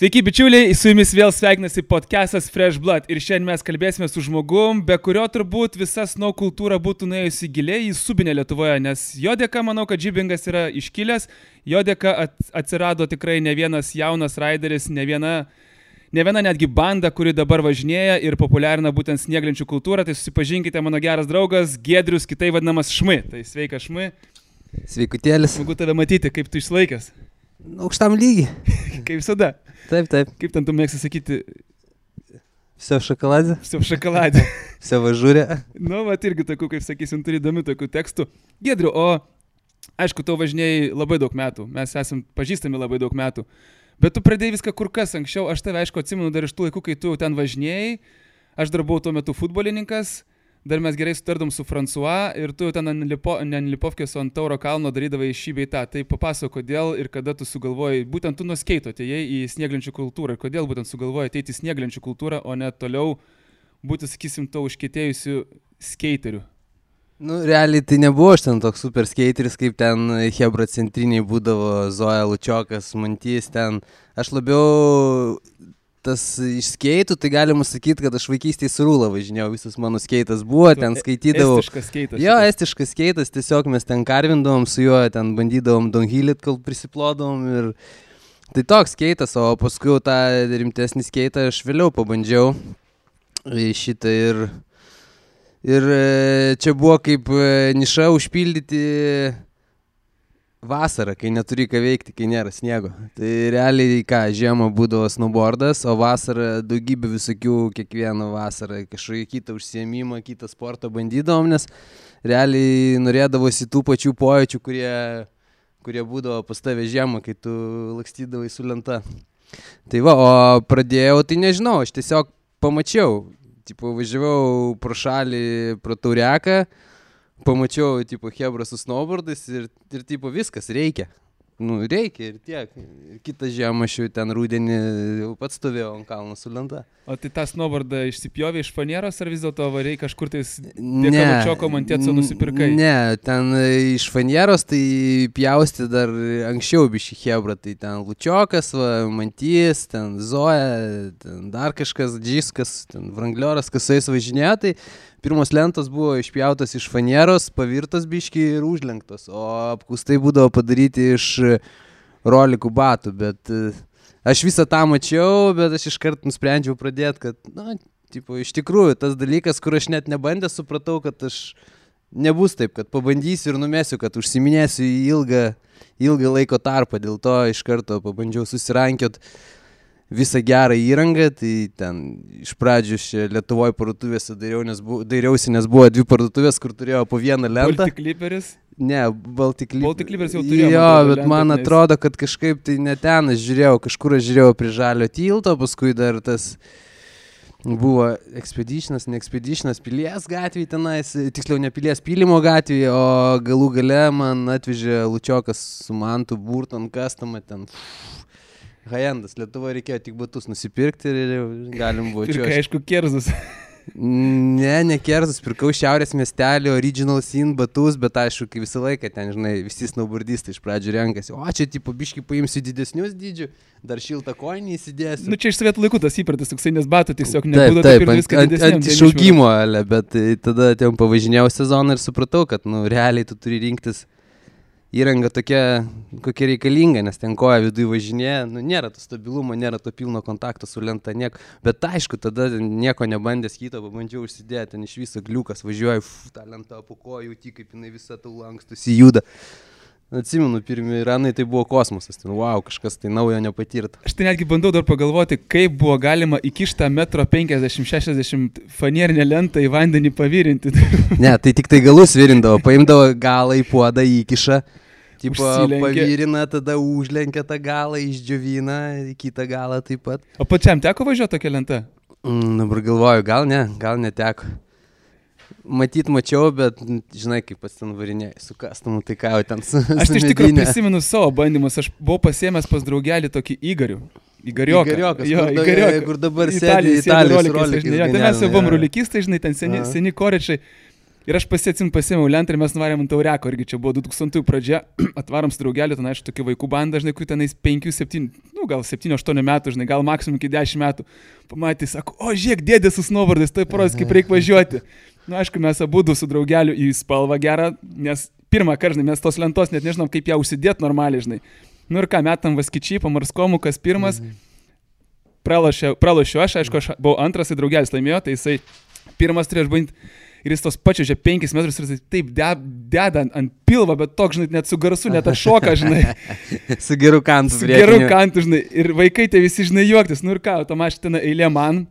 Sveiki, bičiuliai, su jumis vėl sveikinasi podcastas Fresh Blood ir šiandien mes kalbėsime su žmogum, be kurio turbūt visa snow kultūra būtų nuėjusi giliai į subinę Lietuvoje, nes jo dėka manau, kad žybingas yra iškilęs, jo dėka atsirado tikrai ne vienas jaunas raideris, ne viena, ne viena netgi banda, kuri dabar važinėja ir populiarina būtent snieglenčių kultūrą, tai susipažinkite mano geras draugas Gedrius, kitai vadinamas Šmi, tai sveika Šmi. Sveikutėlis. Smagu tave matyti, kaip tu išlaikęs. Aukštam lygiai. kaip visada. Taip, taip. Kaip ten tu mėgsi sakyti? Все в шоколаде. Все в шоколаде. Все в ажуре. nu, va, irgi tokių, kaip sakysim, turi įdomių tokių tekstų. Gedriu, o aišku, tu važinėjai labai daug metų, mes esame pažįstami labai daug metų, bet tu pradėjai viską kur kas anksčiau, aš tave aišku atsimenu dar iš tų laikų, kai tu ten važinėjai, aš dar buvau tuo metu futbolininkas, dar mes gerai sutardom su François ir tu ten Lipo, ne ant Tauro kalno darydavai šį bei tą. Tai papasako, kodėl ir kada tu sugalvojai, būtent tu nuskeito atėjai į snieglenčių kultūrą ir kodėl būtent sugalvojai ateiti į snieglenčių kultūrą, o ne toliau būti, sakysim, to užkėtėjusiu skeiteriu. Nu, realiai tai nebuvo aš ten toks super skateris, kaip ten Hebra centriniai būdavo Zoja Lučiokas, Mantys ten. Aš labiau tas iš skeitų, tai galima sakyti, kad aš vaikystėje su rūla važinėjau, visas mano skeitas buvo, ten e- skaitydavau. Estiškas skeitas. Jo, estiškas skeitas, tiesiog mes ten karvindavom su juo, ten bandydavom donhylit, kol prisiplodom ir tai toks skeitas, o paskui tą rimtesnį skeitą aš vėliau pabandžiau šitą ir, ir e, čia buvo kaip e, niša užpildyti vasarą, kai neturi ką veikti, kai nėra sniego. Tai realiai ką, žiemą būdavo snowboardas, o vasarą daugybė visokių, kiekvieną vasarą kažkokį kitą užsiemimą, kitą sportą bandydavom, nes realiai norėdavosi tų pačių pojūčių, kurie, kurie būdavo pas tave žiemą, kai tu lakstydavai su lenta. Tai va, o pradėjau, tai nežinau, aš tiesiog pamačiau, tipo, važiavau pro šalį, pro taureką, pamačiau, tipo, Hebra su snowboardais ir, ir, tipo, viskas reikia. Nu, reikia ir tiek. Kitą žiemą aš jau ten rūdienį jau pats stovėjau ant kalno su lenta. O tai tą snowboardą išsipjovė iš fanieros ar vis dėlto variai kažkur tais ne, čioko mantėco nusipirkai? Ne, ten iš fanieros tai pjausti dar anksčiau bišį Hebra. Tai ten Lučiokas, va, Mantys, ten Zoja, ten dar kažkas, Džiskas, ten Vranglioras, kas su jais važinėjo. Tai pirmos lentos buvo išpjautos iš fanieros, pavirtos biški ir užlenktos, o apkustai būdavo padaryti iš rolikų batų, bet e, aš visą tą mačiau, bet aš iškart nusprendžiau pradėti, kad, na, tipo, iš tikrųjų, tas dalykas, kur aš net nebandęs, supratau, kad aš nebus taip, kad pabandysiu ir numesiu, kad užsiminėsiu į ilgą, ilgą laiko tarpą, dėl to iš karto pabandžiau susirankiot visą gerą įrangą, tai ten iš pradžių čia Lietuvoje parduotuvėse dairiau, nes bu, dairiausi, nes buvo dvi parduotuvės, kur turėjo po vieną lentą. Baltic Clipperis? Ne, Baltic Clipperis. Baltic Clipperis jau turėjo. Jo, bet lentą, man atrodo, kad kažkaip tai ne ten aš žiūrėjau, kažkur aš žiūrėjau prie žalio tilto, paskui dar tas buvo Expeditionas, ne Expeditionas, pilies gatvėje tenais, tiksliau ne pilies pylimo gatvėje, o galų gale man atvežė Lučiokas su Mantu Burton Custom, ten pff, Hajendas, Lietuva reikėjo tik batus nusipirkti ir galim buvo čia. Pirkai, aišku, kerzus. Ne, ne kerzus, pirkau šiaurės miestelio original sin batus, bet aišku, kai visą laiką ten, žinai, visi snowboardistai iš pradžių renkasi, o čia, tipo, biški paimsiu didesnius dydžių, dar šiltą koinį įsidėsiu. Nu, čia iš sovietų laikų tas įpratas, toksai, nes batų tiesiog nebūdavo taip, taip, viską ant, ant, ant išaugimo, bet tai tada ten pavažinėjau sezoną ir supratau, kad, nu, realiai tu turi rinktis įranga tokia, kokia reikalinga, nes ten koja viduje važinėja, nu, nėra to stabilumo, nėra to pilno kontakto su lenta, niek. bet aišku, tada nieko nebandęs kito, pabandžiau užsidėti, ten iš viso gliukas važiuoju, uf, tą lentą po kojų, tik kaip jinai visą tau lankstusi juda. Atsimenu, pirmie ranai tai buvo kosmosas, ten wow, kažkas tai naujo nepatirta. Aš tai netgi bandau dar pagalvoti, kaip buvo galima įkištą metro 50-60 fanierinę lentą į vandenį pavirinti. ne, tai tik tai galus virindavo, paimdavo galą į puodą, įkišą, tipo, pavyrina, tada užlenkia tą galą, išdžiovina, kitą galą taip pat. O pačiam teko važiuoti tokią lentą? Mm, dabar galvoju, gal ne, gal neteko. Matyt, mačiau, bet žinai, kaip pats ten varinėjai su kastumu, tai ką jau ten su... Aš tai iš tikrųjų prisimenu savo bandymus, aš buvau pasiemęs pas draugelį tokį Igarių. Igariokas. Igariokas, jo, kur, Igariokas. Kur dabar sėdi Italijos rolikis. Tai mes jau buvom rolikistai, žinai, ten seni, Aha. seni korečiai. Ir aš pasiesim pasėmiau lentą ir mes nuvarėm ant taureko, irgi čia buvo 2000 pradžia, atvarom su draugeliu, ten aišku, tokia vaikų banda, žinai, kur tenais 5-7, nu gal 7-8 metų, žinai, gal maksimum iki 10 metų. Pamatė, sako, o žiūrėk, dėdė su snowboardais, tai paros, kaip reikia važiuoti. Na, nu, aišku, mes abu su draugeliu į spalvą gerą, nes pirmą kartą, mes tos lentos net nežinom, kaip ją užsidėti normaliai, žinai. Nu ir ką, metam vaskyčiai, pamarskomų, kas pirmas. Mhm. Pralašiau aš, aišku, aš buvau antras, tai draugelis laimėjo, tai jisai pirmas turėjo išbandyti ir jis tos pačios čia 5 metrus ir jis taip deda ant, ant pilvo, bet toks, žinai, net su garsu, net aš šoką, žinai. su geru kantu. Su geru kantu, žinai. Ir vaikai tai visi, žinai, juoktis. Nu ir ką, automašina eilė man.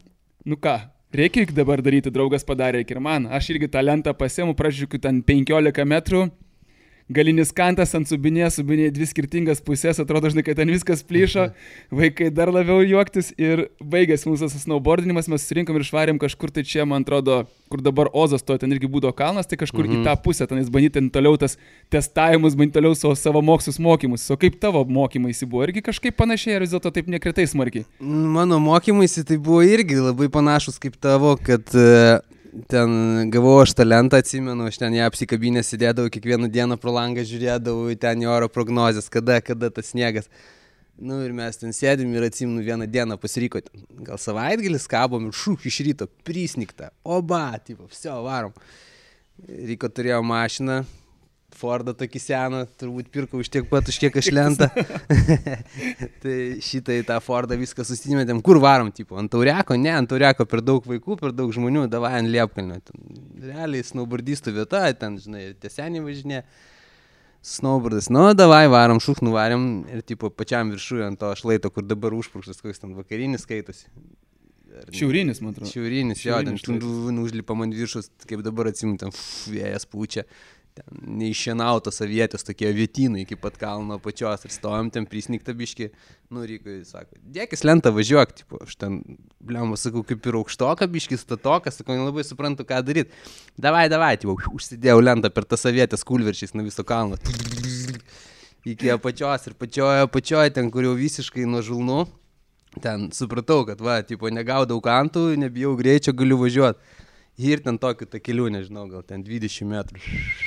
Nu ką, reikia dabar daryti, draugas padarė ir man. Aš irgi tą lentą pasiemu, pražiūriu ten 15 metrų galinis kantas ant subinės, subinė dvi skirtingas pusės, atrodo žinai, kad ten viskas plyšo, vaikai dar labiau juoktis ir baigėsi mūsų snowboardinimas, mes surinkom ir išvarėm kažkur tai čia, man atrodo, kur dabar Ozas to, ten irgi būdo kalnas, tai kažkur mhm. į tą pusę, tenais bandyti toliau tas testavimus, bandyti toliau savo, savo mokslus mokymus. O kaip tavo mokymais buvo irgi kažkaip panašiai, ar vis dėlto taip nekritai smarkiai? Mano mokymais tai buvo irgi labai panašus kaip tavo, kad uh ten gavau aš talentą, atsimenu, aš ten ją apsikabinę sėdėdavau, kiekvieną dieną pro langą žiūrėdavau ten į oro prognozes, kada, kada tas sniegas. Nu ir mes ten sėdim ir atsimenu vieną dieną pasiryko, gal savaitgalis kabom ir šūk iš ryto, prisnikta, oba, tipo, viso, varom. Ryko turėjo mašiną, Fordą tokį seną, turbūt pirkau už tiek pat, už kiek aš lentą. tai šitai tą Fordą viską susimetėm. Kur varom, tipo, ant tauriako? Ne, ant tauriako per daug vaikų, per daug žmonių, davai ant liepkalnio. Realiai snowboardistų vieta, ten, žinai, tiesenį važinė. Snowboardas, nu, davai varom, šūk nuvarėm ir, tipo, pačiam viršuje ant to šlaito, kur dabar užprūkštas, koks ten vakarinis skaitosi. Šiaurinis, man atrodo. Šiaurinis, jo, ten užlipam ant viršus, kaip dabar atsimtam, vėjas pučia neišienautos avietės, tokie vietinai iki pat kalno pačios ir stovim ten prisnikta biški, nu, reikia, sako, dėkis lentą važiuok, tipo, aš ten, blem, sakau, kaip ir aukštoka biški, statokas, sakau, nelabai suprantu, ką daryti. Davai, davai, tipo, užsidėjau lentą per tas avietės kulverčiais nuo viso kalno. Iki apačios ir pačioje, apačioje, ten, kur jau visiškai nuo žulnų, ten supratau, kad, va, tipo, negaudau kantų, nebijau greičio, galiu važiuoti. Ir ten tokių takelių, nežinau, gal ten 20 metrų.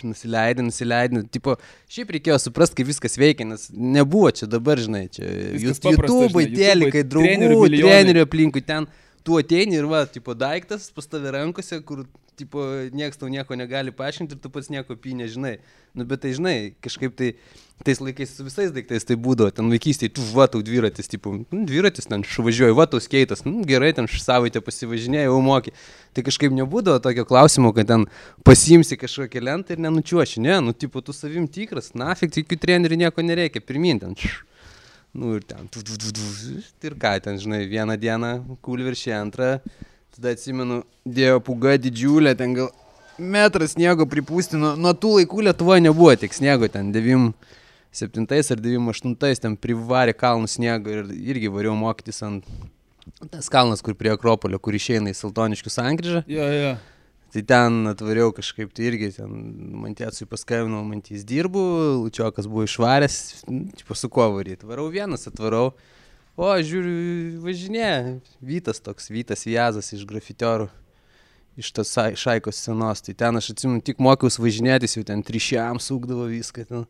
Nusileidai, nusileidai. Tipo, šiaip reikėjo suprasti, kaip viskas veikia, nes nebuvo čia dabar, žinai, čia jūs YouTube, telikai, draugų, trenerių aplinkui ten. Tu ateini ir va, tipo, daiktas pas tave rankose, kur tipo, niekas tau nieko negali paaiškinti ir tu pats nieko apie nežinai. Nu, bet tai žinai, kažkaip tai tais laikais su visais daiktais tai būdavo, ten vaikystėje, tu va tau dviratis, tipo, nu, dviratis ten švažiuoji, va tau skeitas, nu, gerai, ten savaitę pasivažinėjai, jau moki. Tai kažkaip nebūdavo tokio klausimo, kad ten pasimsi kažkokią lentą ir nenučiuoši, ne, nu, tipo, tu savim tikras, nafik, tikiu treneriui nieko nereikia, pirmin ten. Nu ir ten, tu, tu, tu, tu, ir ką ten, žinai, vieną dieną kulviršį, antrą. Tada atsimenu, dėjo puga didžiulė, ten gal metras sniego pripūsti. Nuo, nuo tų laikų Lietuvoje nebuvo tiek sniego, ten 97 ar 98 ten privarė kalnų sniego ir irgi variau mokytis ant tas kalnas, kur prie Akropolio, kur išeina į Saltoniškių sankryžą. Jo, jo. Tai ten atvariau kažkaip, tai irgi ten mantėtsui paskambinau, mantys dirbu, Lučiokas buvo išvaręs, tipo su kuo varyti. Varau vienas, atvarau. O, žiūriu, važinė, Vytas toks, Vytas Viazas iš grafitiorų, iš tos šaikos senos. Tai ten aš atsimenu, tik mokiausi važinėtis, jau ten trišiam sūkdavo viską ten.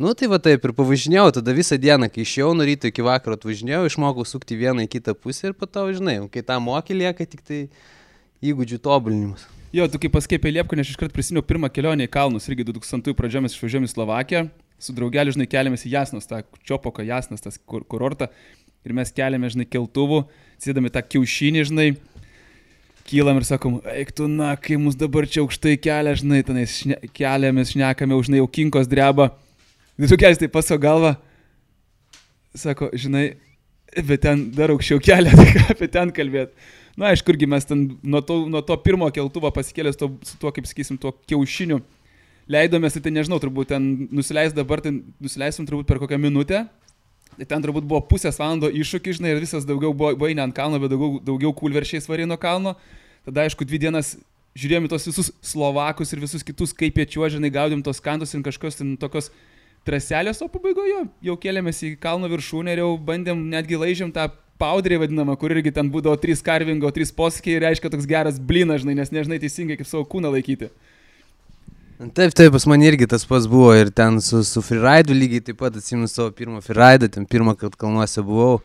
Nu tai va taip ir pavažinėjau, tada visą dieną, kai išėjau nuo ryto iki vakaro atvažinėjau, išmokau sukti vieną į kitą pusę ir po to, žinai, kai tą mokį lieka tik tai įgūdžių tobulinimas. Jo, tu kaip paskėpė Liepkonė, aš iškart prisimenu pirmą kelionę į kalnus, irgi 2000 pradžioje mes išvažiavome į Slovakiją, su draugeliu, žinai, keliamės į Jasnos, tą Čiopoką Jasnas, tas kur, kurortą ir mes keliame, žinai, keltuvų, sėdami tą kiaušinį, žinai, kylam ir sakom, eik tu, na, kai mus dabar čia aukštai kelia, žinai, tenais šne, keliamės, šnekame, žinai, jau kinkos dreba. Ir tu kelias tai paso galvą, sako, žinai, bet ten dar aukščiau kelia, tai ką apie ten kalbėti. Na, aišku, irgi mes ten nuo to, nuo to pirmo keltuvo pasikėlęs to, su tuo, kaip sakysim, tuo kiaušiniu leidomės, tai nežinau, turbūt ten nusileis dabar, ten nusileisim turbūt per kokią minutę, Tai ten turbūt buvo pusės valando iššūkis, žinai, ir visas daugiau buvo, buvo ne ant kalno, bet daugiau, daugiau kulveršiais varino kalno. Tada, aišku, dvi dienas žiūrėjome tos visus slovakus ir visus kitus, kaip jie čiuožinai, gaudėm tos kantus ir kažkokios ten tokios traselės, o pabaigoje jau kėlėmės į kalno viršūnę ir jau bandėm, netgi laižėm tą powderį vadinamą, kur irgi ten būdavo trys karvingo, trys poskiai ir reiškia toks geras blinas, žinai, nes nežinai teisingai kaip savo kūną laikyti. Taip, taip, pas man irgi tas pats buvo ir ten su, su freeridu lygiai taip pat atsimenu savo pirmą freeridą, ten pirmą kartą kalnuose buvau.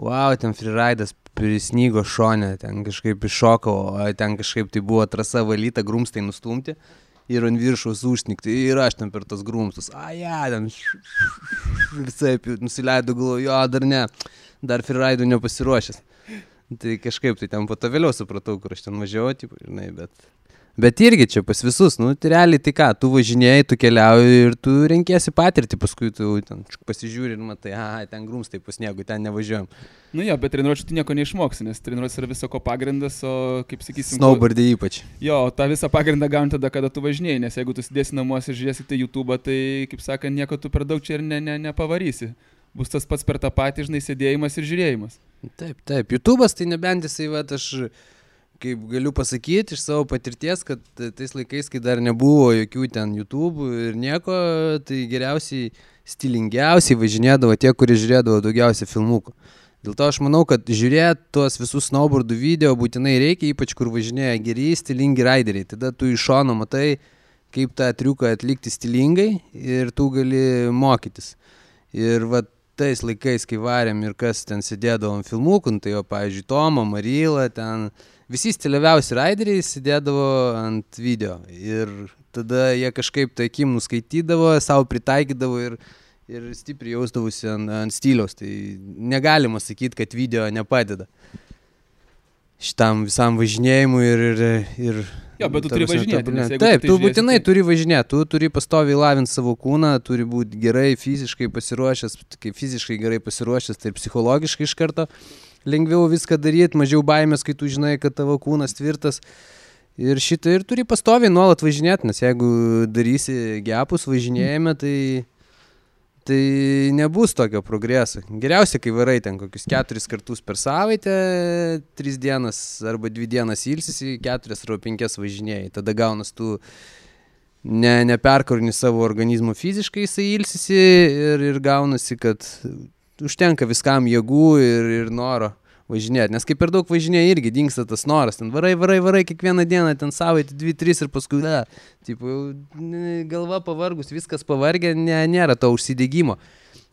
Wow, ten freeridas prisnygo šonė, ten kažkaip iššokau, ten kažkaip tai buvo trasa valyta, grumstai nustumti ir ant viršaus užsnikti ir aš ten per tos grumstus. A, ja, ten visai nusileidau, galvoju, jo, dar ne, dar freeridų nepasiruošęs. Tai kažkaip tai ten po to vėliau supratau, kur aš ten važiavau, tipo, žinai, bet... Bet irgi čia pas visus, nu, tai realiai tai ką, tu važinėjai, tu keliauji ir tu renkėsi patirtį, paskui tu ten pasižiūri ir matai, aha, ten grums tai pas nieko, ten nevažiuojam. Nu jo, bet treniruočių tu nieko neišmoksi, nes treniruotis yra viso ko pagrindas, o kaip sakysim... Snowboardai ypač. Jo, tą visą pagrindą gauni tada, kada tu važinėjai, nes jeigu tu sėdėsi namuose ir žiūrėsi tai YouTube, tai, kaip sakant, nieko tu per daug čia ir ne, ne, nepavarysi. Bus tas pats per tą patį, žinai, sėdėjimas ir žiūrėjimas. Taip, taip, YouTube'as tai nebent jisai, va, aš kaip galiu pasakyti iš savo patirties, kad tais laikais, kai dar nebuvo jokių ten YouTube ir nieko, tai geriausiai, stilingiausiai važinėdavo tie, kurie žiūrėdavo daugiausiai filmukų. Dėl to aš manau, kad žiūrėti tuos visus snowboardų video būtinai reikia, ypač kur važinėja geri, stilingi raideriai. Tada tu iš šono matai, kaip tą triuką atlikti stilingai ir tu gali mokytis. Ir va tais laikais, kai varėm ir kas ten sėdėdavo ant filmukų, nu tai jo, pavyzdžiui, Tomo, Maryla, ten visi stiliaviausi raideriai sėdėdavo ant video ir tada jie kažkaip tai akim nuskaitydavo, savo pritaikydavo ir, ir stipriai jausdavosi ant, ant stiliaus. Tai negalima sakyti, kad video nepadeda šitam visam važinėjimui ir... ir, ir Jo, bet tu turi važinėti. Nes, Taip, tu, tu tai būtinai tai... turi važinėti, tu turi pastoviai lavinti savo kūną, turi būti gerai fiziškai pasiruošęs, kai fiziškai gerai pasiruošęs, tai psichologiškai iš karto lengviau viską daryti, mažiau baimės, kai tu žinai, kad tavo kūnas tvirtas. Ir šitą ir turi pastoviai nuolat važinėti, nes jeigu darysi gepus važinėjime, tai, tai nebus tokio progreso. Geriausia, kai varai ten kokius keturis kartus per savaitę, tris dienas arba dvi dienas ilsisi, keturias arba penkias važinėjai. Tada gaunas tu ne, neperkarni savo organizmo fiziškai, jisai ilsisi ir, ir gaunasi, kad užtenka viskam jėgų ir, ir noro važinėti. Nes kai per daug važinėja irgi dinksta tas noras. Ten varai, varai, varai kiekvieną dieną, ten savaitę, dvi, tris ir paskui, da, tipo, galva pavargus, viskas pavargę, ne, nėra to užsidėgymo.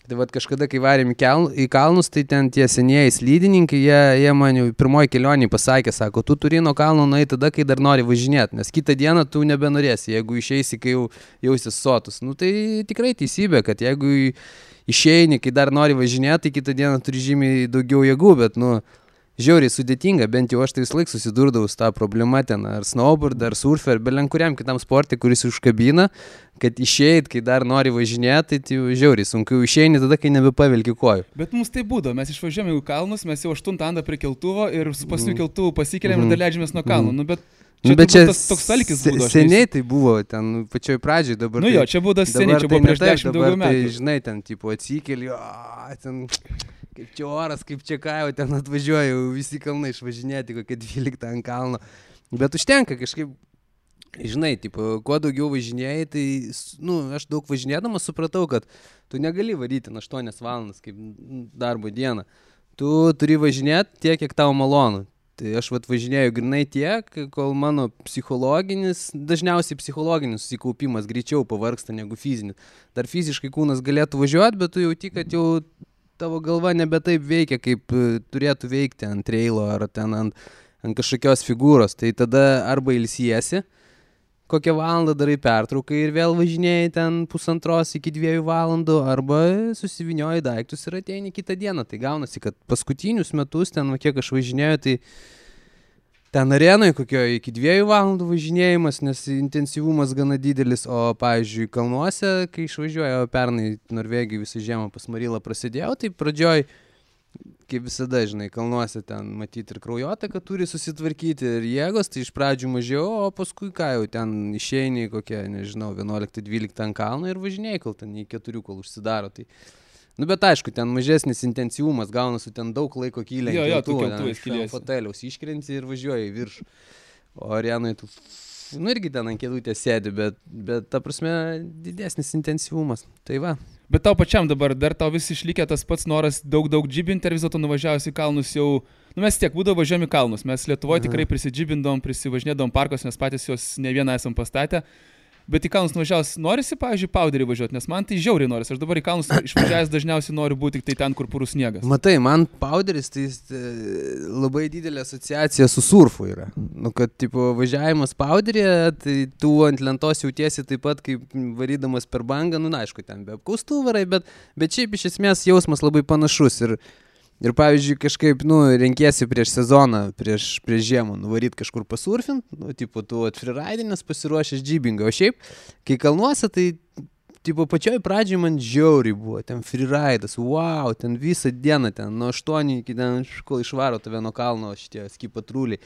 Tai vad kažkada, kai varėm į, į kalnus, tai ten tie senieji slydininkai, jie, jie man jau pirmoji kelionė pasakė, sako, tu turi nuo kalno nueiti tada, kai dar nori važinėti, nes kitą dieną tu nebenorėsi, jeigu išeisi, kai jau jausis sotus. Nu tai tikrai teisybė, kad jeigu išeini, kai dar nori važinėti, tai kitą dieną turi žymiai daugiau jėgų, bet, nu, žiauriai sudėtinga, bent jau aš tai vis laik susidurdavau su tą problemą ten, ar snowboard, ar surfer, belen kuriam kitam sportui, kuris užkabina, kad išeit, kai dar nori važinėti, tai jau žiauriai sunku išeini tada, kai nebepavilki kojų. Bet mums tai būdo, mes išvažiuojame į kalnus, mes jau 8 andą prie keltuvo ir su pasniu mhm. keltuvu pasikeliam mm. ir dar leidžiamės nuo kalnų. Mm. Nu, bet Čia, nu, bet čia tas toks alkis buvo. Seniai tai buvo, ten pačioj pradžioj dabar. Nu jo, čia buvo tas seniai, čia buvo tai prieš dešimt daugiau metų. Tai, žinai, ten tipo atsikeli, o, ten kaip čia oras, kaip čia ką, jau ten atvažiuoju, visi kalnai išvažinėti, kokie 12 ant kalno. Bet užtenka kažkaip, žinai, tipo, kuo daugiau važinėjai, tai, nu, aš daug važinėdamas supratau, kad tu negali varyti 8 valandas kaip darbo dieną. Tu turi važinėti tiek, kiek tau malonu. Tai aš vat važinėjau grinai tiek, kol mano psichologinis, dažniausiai psichologinis susikaupimas greičiau pavarksta negu fizinis. Dar fiziškai kūnas galėtų važiuoti, bet tu jauti, kad jau tavo galva nebe taip veikia, kaip e, turėtų veikti ant trailo ar ten ant, ant kažkokios figūros. Tai tada arba ilsiesi, kokią valandą darai pertrauką ir vėl važinėjai ten pusantros iki dviejų valandų, arba susivinioji daiktus ir ateini kitą dieną. Tai gaunasi, kad paskutinius metus ten, kiek aš važinėjau, tai ten arenai kokio iki dviejų valandų važinėjimas, nes intensyvumas gana didelis, o, pavyzdžiui, kalnuose, kai išvažiuoju pernai Norvegijai visą žiemą pas Marylą prasidėjau, tai pradžioj kaip visada, žinai, kalnuose ten matyti ir kraujotaka turi susitvarkyti ir jėgos, tai iš pradžių mažiau, o paskui ką jau ten išeini kokie, nežinau, 11-12 ant kalno ir važinėjai, kol ten iki 4, kol užsidaro. Tai... Nu, bet aišku, ten mažesnis intensyvumas, gaunasi ten daug laiko kyliai. Jo, jo, tu keltuvės kyliai. Foteliaus iškrenti ir važiuoji į viršų. O arenai tu, nu irgi ten ant kėdutės sėdi, bet, bet ta prasme didesnis intensyvumas. Tai va. Bet tau pačiam dabar, dar tau vis išlikė tas pats noras daug, daug džibinti ir vis dėlto nuvažiavus į kalnus jau, nu mes tiek būdavo važiuojami kalnus, mes Lietuvoje tikrai prisidžibindom, prisivažinėdom parkos, nes patys juos ne vieną esam pastatę. Bet į kalnus nuvažiavus, norisi, pavyzdžiui, pauderį važiuoti, nes man tai žiauriai norisi. Aš dabar į kalnus išvažiavęs dažniausiai noriu būti tik tai ten, kur purus sniegas. Matai, man powderis tai e, labai didelė asociacija su surfu yra. Nu, kad, tipo, važiavimas powderį, tai tu ant lentos jautiesi taip pat, kaip varydamas per bangą, nu, na, aišku, ten be apkaustų varai, bet, bet šiaip iš esmės jausmas labai panašus. Ir, Ir pavyzdžiui, kažkaip, nu, renkėsi prieš sezoną, prieš, prieš žiemą, nuvaryt kažkur pasurfint, nu, tipo, tu atfriraidinės pasiruošęs džybingą, o šiaip, kai kalnuose, tai, tipo, pačioj pradžioj man žiauriai buvo, ten freeridas, wow, ten visą dieną, ten nuo 8 iki ten, kol išvaro tave nuo kalno šitie ski patruliai.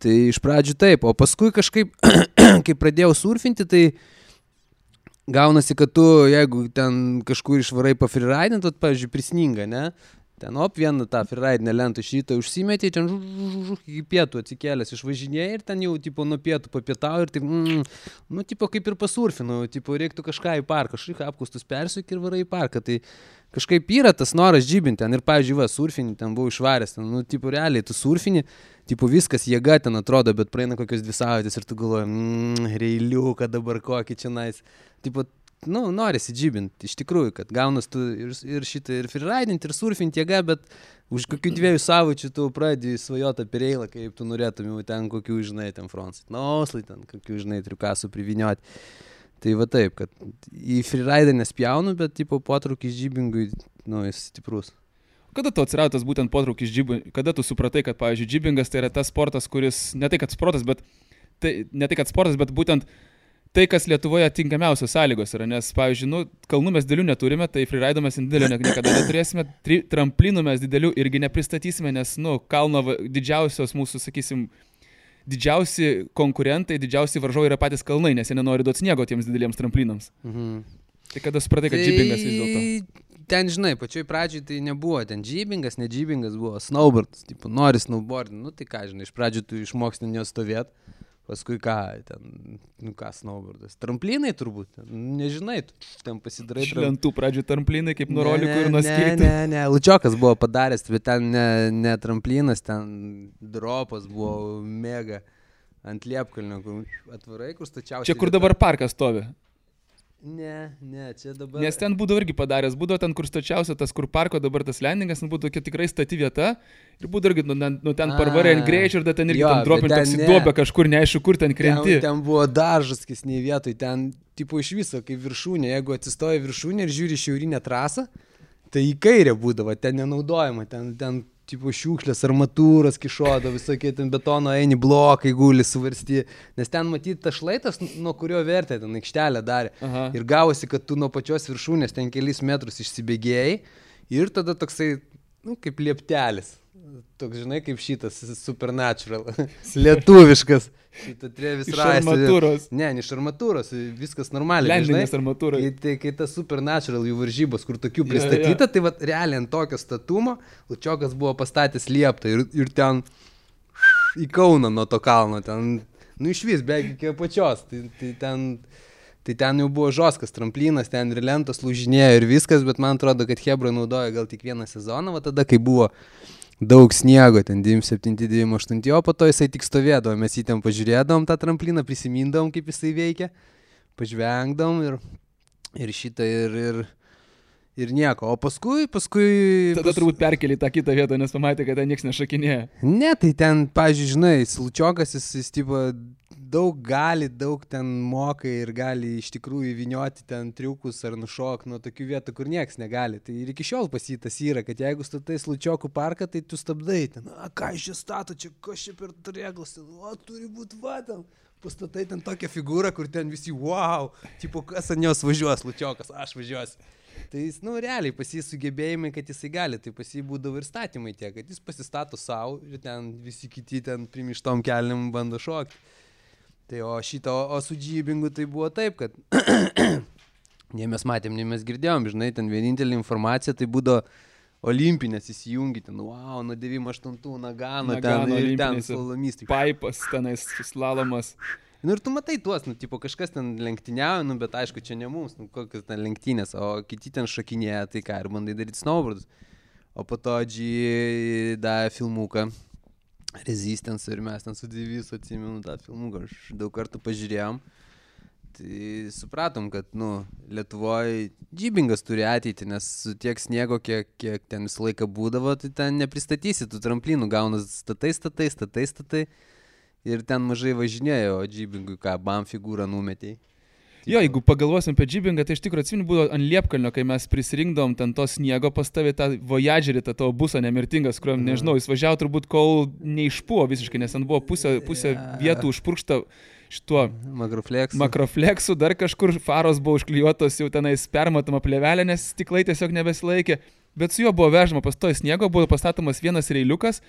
Tai iš pradžių taip, o paskui kažkaip, kai pradėjau surfinti, tai gaunasi, kad tu, jeigu ten kažkur išvarai pafreeridint, tai, pavyzdžiui, prisninga, ne? Ten op vieną tą freeridinę lentą iš ryto užsimetė, ten žu, žu, žu, žu, iki pietų atsikėlęs išvažinėjai ir ten jau, tipo, nuo pietų papietau ir taip, mm, nu, tipo, kaip ir pasurfinu, tipo, reiktų kažką į parką, kažkaip apkustus persuk ir varai į parką. Tai kažkaip yra tas noras žybinti ten ir, pavyzdžiui, va, surfinį ten buvau išvaręs, ten, nu, tipo, realiai, tu surfinį, tipo, viskas jėga ten atrodo, bet praeina kokios dvi savaitės ir tu galvoji, mmm, reiliuką dabar kokį čia nais. Tipo, nu, norisi džibinti, iš tikrųjų, kad gaunas tu ir, ir šitą, ir freeridinti, ir surfinti jėga, bet už kokių dviejų savaičių tu pradėjai svajoti apie reilą, kaip tu norėtum jau ten kokių, žinai, ten fronsai, nauslai, ten kokių, žinai, triukasų privinioti. Tai va taip, kad į freeridą nespjaunu, bet tipo potraukis džibingui, nu, jis stiprus. Kada tu atsirado tas būtent potraukis džibingui, kada tu supratai, kad, pavyzdžiui, džibingas tai yra tas sportas, kuris, ne tai kad sportas, bet tai, ne tai kad sportas, bet būtent tai, kas Lietuvoje tinkamiausios sąlygos yra, nes, pavyzdžiui, nu, kalnų mes didelių neturime, tai freerido mes didelio niekada neturėsime, tri, tramplinų mes didelių irgi nepristatysime, nes, nu, kalno didžiausios mūsų, sakysim, didžiausi konkurentai, didžiausi varžovai yra patys kalnai, nes jie nenori duoti sniego tiems dideliems tramplinams. Mhm. Tai kada supratai, kad tai... džibingas vis dėlto? Ten, žinai, pačioj pradžioj tai nebuvo, ten džibingas, ne džibingas buvo, snowboardas, tipo, nori snowboard, nu tai ką, žinai, iš pradžių tu išmoksti nuo stovėti Paskui ką, ten, nu ką, snowboardas. Tramplinai turbūt, nežinai, tu ten pasidarai. Šventų pradžių tramplinai kaip nurolikų ir nuskirti. Ne, ne, ne, Lučiokas buvo padaręs, bet ten ne, ne tramplinas, ten dropas buvo mega ant liepkalnio, kur atvarai, kur stačiausiai. Čia kur dabar parkas stovi. Ne, ne, čia dabar. Nes ten būdavo irgi padaręs, būdavo ten, kur stačiausia, tas, kur parko dabar tas landingas, nu, būtų tokia tikrai stati vieta ir būdavo irgi, nu, nu ten parvarė ant greičio ir ten irgi jo, ten dropint toks duobė kažkur, neaišku, kur ten krenti. Ten, ten buvo daržas, kas nei vietoj, ten, tipo iš viso, kaip viršūnė, jeigu atsistoja viršūnė ir žiūri šiaurinę trasą, tai į kairę būdavo, ten nenaudojama, ten, ten tipo šiukšlės, armatūros kišodo, visokie ten betono eini blokai guli suvarsti, nes ten matyti tas šlaitas, nuo kurio vertė ten aikštelę darė. Aha. Ir gavosi, kad tu nuo pačios viršūnės ten kelis metrus išsibėgėjai ir tada toksai, nu, kaip lieptelis. Toks, žinai, kaip šitas supernatural. Lietuviškas. Šitą Trevis Iš armatūros. Ne, ne iš armatūros, viskas normaliai. Lendinės armatūros. Kai, tai, kai tas Supernatural jų varžybos, kur tokių pristatyta, ja, ja. tai va, realiai ant tokio statumo Lučiokas buvo pastatęs lieptą ir, ir ten į Kauną nuo to kalno, ten, nu iš vis, beveik iki apačios. Tai, tai ten... Tai ten jau buvo žoskas tramplinas, ten ir lentos lūžinėjo ir viskas, bet man atrodo, kad Hebra naudojo gal tik vieną sezoną, va tada, kai buvo daug sniego, ten 97-98, o po to jisai tik stovėdavo, mes jį ten pažiūrėdavom tą trampliną, prisimindavom, kaip jisai veikia, pažvengdavom ir, ir šitą ir, ir, ir nieko. O paskui, paskui... Tada pas... turbūt perkelį tą kitą vietą, nes pamatė, kad ten niekas nešakinėja. Ne, tai ten, pažiūrėjau, žinai, Slučiokas, jis, jis tipo, daug gali, daug ten moka ir gali iš tikrųjų vinioti ten triukus ar nušok nuo tokių vietų, kur niekas negali. Tai ir iki šiol pasytas yra, kad jeigu statai slučiokų parką, tai tu stabdai. Ten, a, ką iš čia stato, čia čia per turėglas, o turi būti vadam. Pastatai ten tokią figūrą, kur ten visi, wow, tipo, kas ant jos važiuos, lučiokas, aš važiuosiu. Tai jis, nu, realiai pas jį sugebėjimai, kad jisai gali, tai pas jį būdavo ir statymai tie, kad jis pasistato savo ir ten visi kiti ten primištom keliam bando šokti. Tai o šito, o su džybingu tai buvo taip, kad nei mes matėm, nei mes girdėjom, žinai, ten vienintelė informacija tai būdavo olimpinės įsijungi, ten, wow, nuo 98 Nagano, Nagano ten ten slalomistai. Paipas tenais, slalomas. Nu ir tu matai tuos, nu, tipo, kažkas ten lenktyniauja, nu, bet aišku, čia ne mums, nu, kokios ten lenktynės, o kiti ten šakinėja, tai ką, ir bandai daryti snowboardus. O po to G davė filmuką Resistance ir mes ten su Divisu atsimenu tą filmuką, aš daug kartų pažiūrėjom. Tai supratom, kad, nu, Lietuvoje džybingas turi ateitį, nes su tiek sniego, kiek, kiek ten visą laiką būdavo, tai ten nepristatysi tų tramplinų, gaunas statai, statai, statai, statai. Ir ten mažai važinėjo, o džybingui ką, bam figūrą numetėjai. Jo, jeigu pagalvosim apie džibingą, tai iš tikrųjų atsimenu buvo ant Liepkalnio, kai mes prisirinkdom ten to sniego pas tavį tą Voyagerį, tą tavo busą nemirtingas, kuriuo, nežinau, jis važiavo turbūt kol neišpuo visiškai, nes ten buvo pusė, pusė vietų užpurkšta šituo Makrofleksas. makrofleksu, dar kažkur faros buvo užklijuotos jau tenais permatoma plėvelė, nes stiklai tiesiog nebesilaikė. Bet su juo buvo vežama pas to sniego, buvo pastatomas vienas reiliukas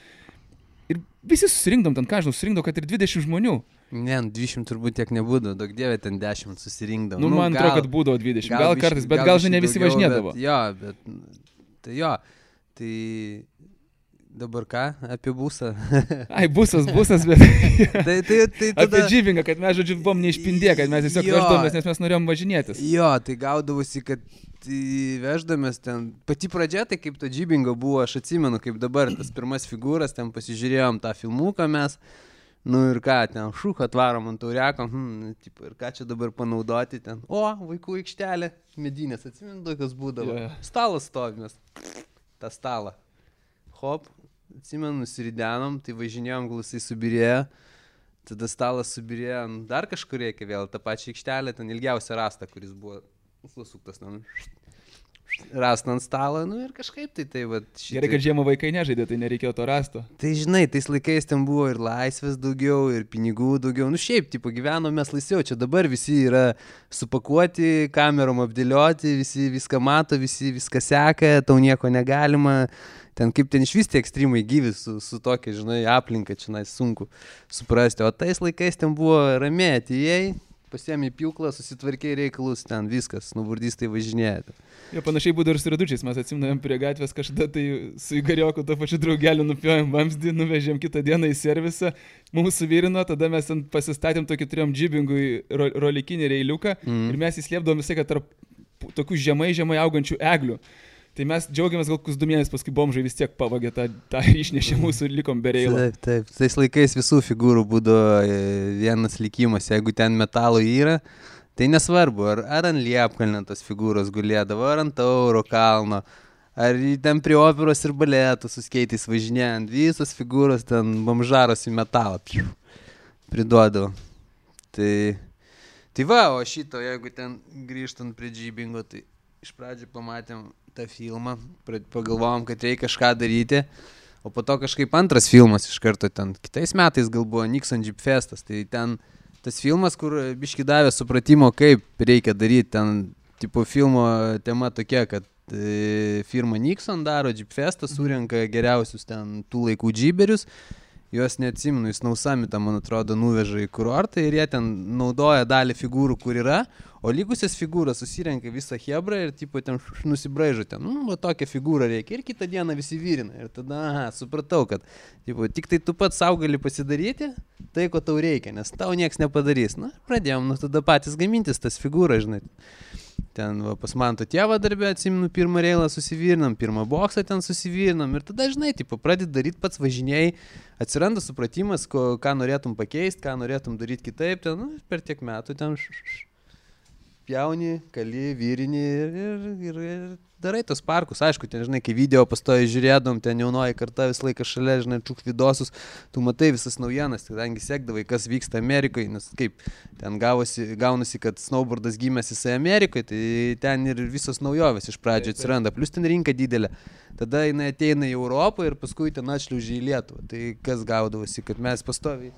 ir visi susirinkdom ten, ką žinau, susirinkdom, kad ir 20 žmonių. Ne, nu, 20 turbūt tiek nebūdavo, daug dievė ten 10 susirinkdavo. Nu, man atrodo, kad būdavo 20, gal, gal kartais, bet gal, žinai, ne visi daugiau, važinėdavo. Bet, jo, bet, tai jo, tai dabar ką apie būsą? Ai, busas, busas, bet tai, tai, tai apie tada... džibingą, kad mes, žodžiu, buvom neišpindė, kad mes tiesiog Jo. veždavomės, nes mes norėjom važinėtis. Jo, tai gaudavosi, kad veždamės ten, pati pradžia, tai kaip to džibingo buvo, aš atsimenu, kaip dabar tas pirmas figūras, ten pasižiūrėjom tą filmuką mes, nu ir ką, ten šūk atvarom ant taureko, hm, tipo, ir ką čia dabar panaudoti ten, o, vaikų aikštelė, medinės, atsimenu, tokios būdavo, jo. stalas stovimės, tą stalą, hop, atsimenu, nusiridenom, tai važinėjom, gal jisai subirėjo. Tada stalas subirėjo, nu, dar kažkur reikia vėl tą pačią aikštelę, ten ilgiausią rastą, kuris buvo susuktas, nu, rastą ant stalo, nu ir kažkaip tai tai, va, Gerai, kad žiemą vaikai nežaidė, tai nereikėjo to rasto. Tai žinai, tais laikais ten buvo ir laisvės daugiau, ir pinigų daugiau. Nu šiaip, tipo, gyvenom mes laisviau. Čia dabar visi yra supakuoti, kamerom apdėlioti, visi viską mato, visi viską seka, tau nieko negalima. Ten kaip ten iš vis tie ekstremai gyvi su, su tokia, žinai, aplinka, čia nais sunku suprasti. O tais laikais ten buvo ramiai, atėjai, pasiemi pjūklą, susitvarkiai reikalus, ten viskas, nuburdystai važinėja. Jo, panašiai būdavo ir su radučiais, mes atsimnam prie gatvės kažkada tai su Igarioku to pačiu draugeliu nupjojom vamzdį, nuvežėm kitą dieną į servisą, mums suvirino, tada mes ten pasistatėm tokį turėjom džibingui ro, rolikinį reiliuką Mm. ir mes įslėpdavom visai, kad tarp tokių žemai, žemai augančių eglių. Tai mes džiaugiamės gal kokius du mėnesius, paskui bomžai vis tiek pavagė tą, tą išnešė mūsų ir likom be reilo. Taip, taip. Tais laikais visų figūrų būdavo e, vienas likimas. Jeigu ten metalo yra, tai nesvarbu, ar, ar ant liepkalnio tos figūros gulėdavo, ar ant tauro kalno, ar ten prie operos ir baletų suskeitais važinėjant, visos figūros ten bamžaros į metalą piu, priduodavo. Tai, tai va, o šito, jeigu ten grįžtant prie džybingo, tai iš pradžių pamatėm tą filmą, pagalvojom, kad reikia kažką daryti. O po to kažkaip antras filmas iš karto ten, kitais metais gal buvo Nixon Jeep Festas, tai ten tas filmas, kur biški davė supratimo, kaip reikia daryti, ten tipo filmo tema tokia, kad e, firma Nixon daro Jeep Festą, surenka geriausius ten tų laikų džiberius, juos neatsimenu, jis nausamitą, man atrodo, nuveža į kurortą ir jie ten naudoja dalį figūrų, kur yra, o likusias figūras susirenka visą hebrą ir tipo ten nusibraižo ten, nu, va tokią figūrą reikia ir kitą dieną visi vyrina. Ir tada, aha, supratau, kad tipo, tik tai tu pats savo gali pasidaryti tai, ko tau reikia, nes tau niekas nepadarys. Na, pradėjom, nu tada patys gamintis tas figūras, žinai. Ten va, pas man to tėvą darbę, atsimenu, pirmą reilą susivirnam, pirmą boksą ten susivirnam ir tada, žinai, tipo, pradedi daryti pats važiniai, atsiranda supratimas, ko, ką norėtum pakeisti, ką norėtum daryti kitaip, ten, nu, per tiek metų ten š, š, š, pjauni, kali, vyrini ir, ir, ir, ir darai tos parkus. Aišku, ten, žinai, kai video pastoji žiūrėdom, ten jaunoji karta visą laiką šalia, žinai, čuk vidosus, tu matai visas naujienas, kadangi sekdavai, kas vyksta Amerikoje, nes kaip ten gavosi, gaunasi, kad snowboardas gimęs jisai Amerikoje, tai ten ir visos naujovės iš pradžio atsiranda, plus ten rinka didelė. Tada jinai ateina į Europą ir paskui ten atšliaužia į Lietuvą. Tai kas gaudavosi, kad mes pastoviai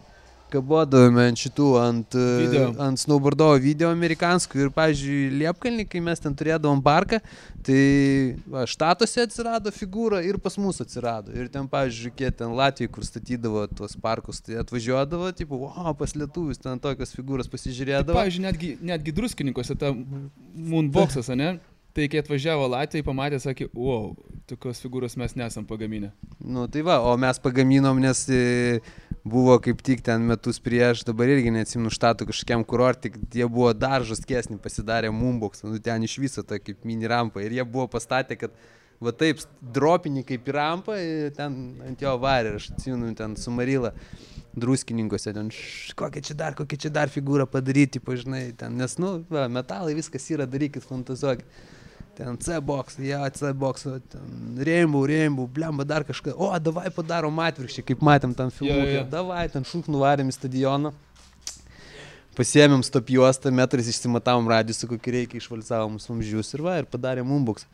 kabodavome ant šitų, ant, Video. ant snowboardo video amerikanskų ir, pavyzdžiui, Liepkalnį, kai mes ten turėdavom parką, tai va, štatuose atsirado figūra ir pas mus atsirado. Ir ten, pavyzdžiui, kiek ten Latvijoje, kur statydavo tuos parkus, tai atvažiuodavo, tipo, o, pas lietuvius ten tokios figūros Tai, pasižiūrėdavo. pavyzdžiui, netgi, netgi druskininkose ta Moonboxas, ne? Tai kai atvažiavo Latvijai, pamatė, sakė, wow, tokios figūros mes nesam pagaminę. Nu tai va, o mes pagaminom, nes e, buvo kaip tik ten metus prieš, dabar irgi neatsimenu štatų kažkokiam kurortį, jie buvo dar žaskesni, pasidarė mumboks, nu ten iš viso ta kaip mini rampa ir jie buvo pastatę, kad Va taip, dropinį kaip į rampą, ir ten ant jo varė, aš atsimenu, ten su Marila druskininkose, ten š, kokią čia dar, kokią čia dar figūrą padaryti, pažinai, ten, nes, nu, va, metalai viskas yra, darykit, fantazuokit. Ten C-box, ja, C-box, Rainbow, Rainbow, blemba dar kažką. O, davai padarom atvirkščiai, kaip matėm tam filmą. Jo, jo. Davai, ten šūk nuvarėm į stadioną. Pasiėmėm stop juostą, metrais išsimatavom radiusą, kokį reikia, išvalsavom vamzdžius ir va, ir padarėm umbuks.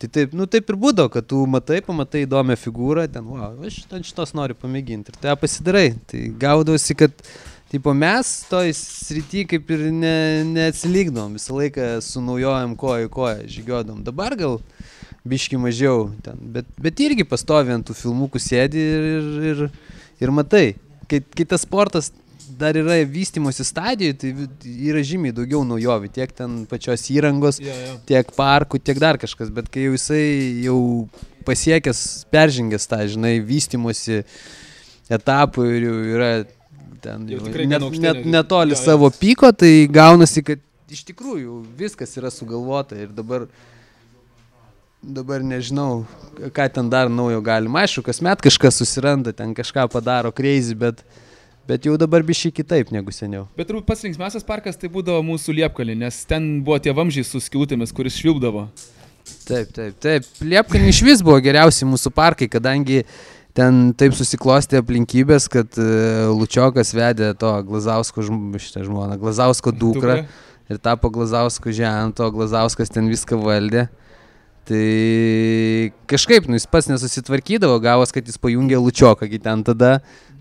Tai taip, nu taip ir būdavo, kad tu matai, pamatai įdomią figūrą, ten, wow, aš ten šitos noriu pamėginti ir tai pasidarai. Tai gaudausi, kad, tipo, mes toj srity kaip ir ne, neatsilikdom, visą laiką su naujojam koją į koją žygiuodom. Dabar gal biški mažiau ten, bet, bet irgi pastovi ant tų filmukų sėdi ir, ir, ir, ir matai. Kai, kai tas sportas dar yra vystimosi stadijoje, tai yra žymiai daugiau naujovių, tiek ten pačios įrangos, Jo, jo. tiek parkų, tiek dar kažkas, bet kai jau jisai jau pasiekęs, peržengęs tą, žinai, vystimosi etapų ir jau yra ten Jau tikrai net, net, ne- netoli jo, savo piko, tai gaunasi, kad iš tikrųjų viskas yra sugalvota ir dabar Dabar nežinau, ką ten dar naujo galima. Aišku, kasmet kažkas susiranda, ten kažką padaro crazy, bet, bet jau dabar biškai kitaip negu seniau. Bet turbūt pats linksmiausias parkas tai būdavo mūsų Liepkalė, nes ten buvo tie vamžiai su skilutėmis, kuris švilpdavo. Taip, taip, taip. Liepkalnį iš vis buvo geriausi mūsų parkai, kadangi ten taip susiklosti aplinkybės, kad e, Lučiokas vedė to Glazausko, žm- žmoną, Glazausko dukrą ir tapo Glazausko žento, Glazauskas ten viską valdė. Tai kažkaip, nu jis pats nesusitvarkydavo, gavos, kad jis pajungė Lučioką, kai ten tada,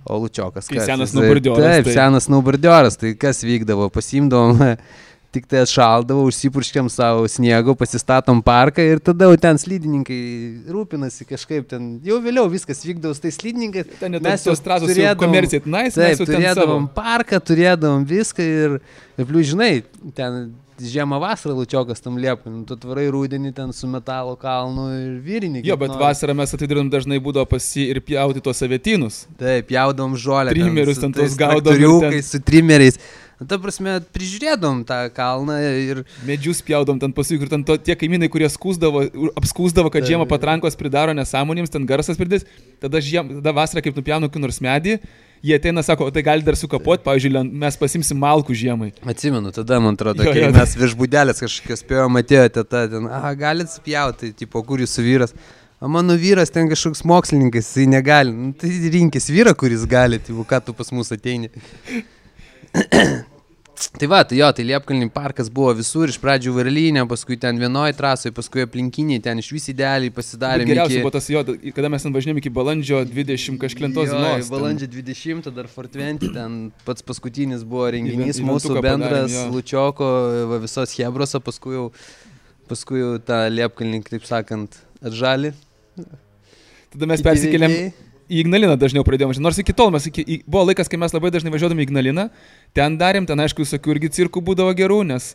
o Lučiokas. Kai senas snowboardioras, Taip, tai- senas snowboardioras, tai kas vykdavo, pasimdavom, tik tai atšaldavo, užsipurškiam savo sniego, pasistatom parką ir tada jau ten slydininkai rūpinasi kažkaip ten, jau vėliau viskas vykdavo su tais slydininkais. Ten Mes jau jau turėdavom- komercijai, nice, mes Taip, jau ten turėdavom parką, turėdavom viską ir, ir plius, žinai, ten žiemą vasarą lučiokas tam liepui, nu, tu tvarai rūdienį ten su metalo kalnu ir vyrinį. Jo, bet nori. vasarą mes atidirbom dažnai būdavo pasi ir pjauti tuos avietynus. Taip, jaudom žolę. ten Trimerius su ten tuos gaudom traktoriukais, Su trimeriais. Nu, ta prasme, prižiūrėdom tą kalną ir Medžius pjaudom ten paskui, kur ten to, tie kaimynai, kurie skūsdavo, apskūsdavo, kad žiemą patrankos pridaro nesąmonėms, ten garsas pridės, tada, žiem, tada vasarą kaip nupjaunu kokį nors medį, jie ateina, sako, tai gali dar sukapot, pavyzdžiui, mes pasimsim malkų žiemai. Atsimenu, tada man atrodo, Jo, kai jo. mes virš būdelės kažkokios spėjom atėjote, tada ten, aha, galit spjauti, tipo, kur jūsų vyras. O mano vyras ten kažkoks mokslininkas, jisai negali. Nu, tai rinkis vyrą, kuris gali, tai ką tu pas mus ateini. Tai va, tai jo, tai Liepkalnių parkas buvo visur, iš pradžių Varlynė, paskui ten vienoje trasoje, paskui aplinkiniai, ten iš vis idealiai pasidarė. Geriausia buvo tas jo, kada mes ten važinėjom iki balandžio 20 kažklintos dienos. Balandžio 20, dar Fortventi, ten pats paskutinis buvo renginys, Įven- mūsų bendras padarėm. Lučioko, va, visos Hebroso, paskui jau, paskui jau tą liepkalnį, taip sakant, atžalį. Tada mes persikėlėm į Ignaliną dažniau pradėjome važiuoti. Nors iki tol mes, iki, į- buvo laikas, kai mes labai dažnai važiuodami į Ignaliną, ten darėm, ten aišku, visokių irgi cirkų būdavo gerų, nes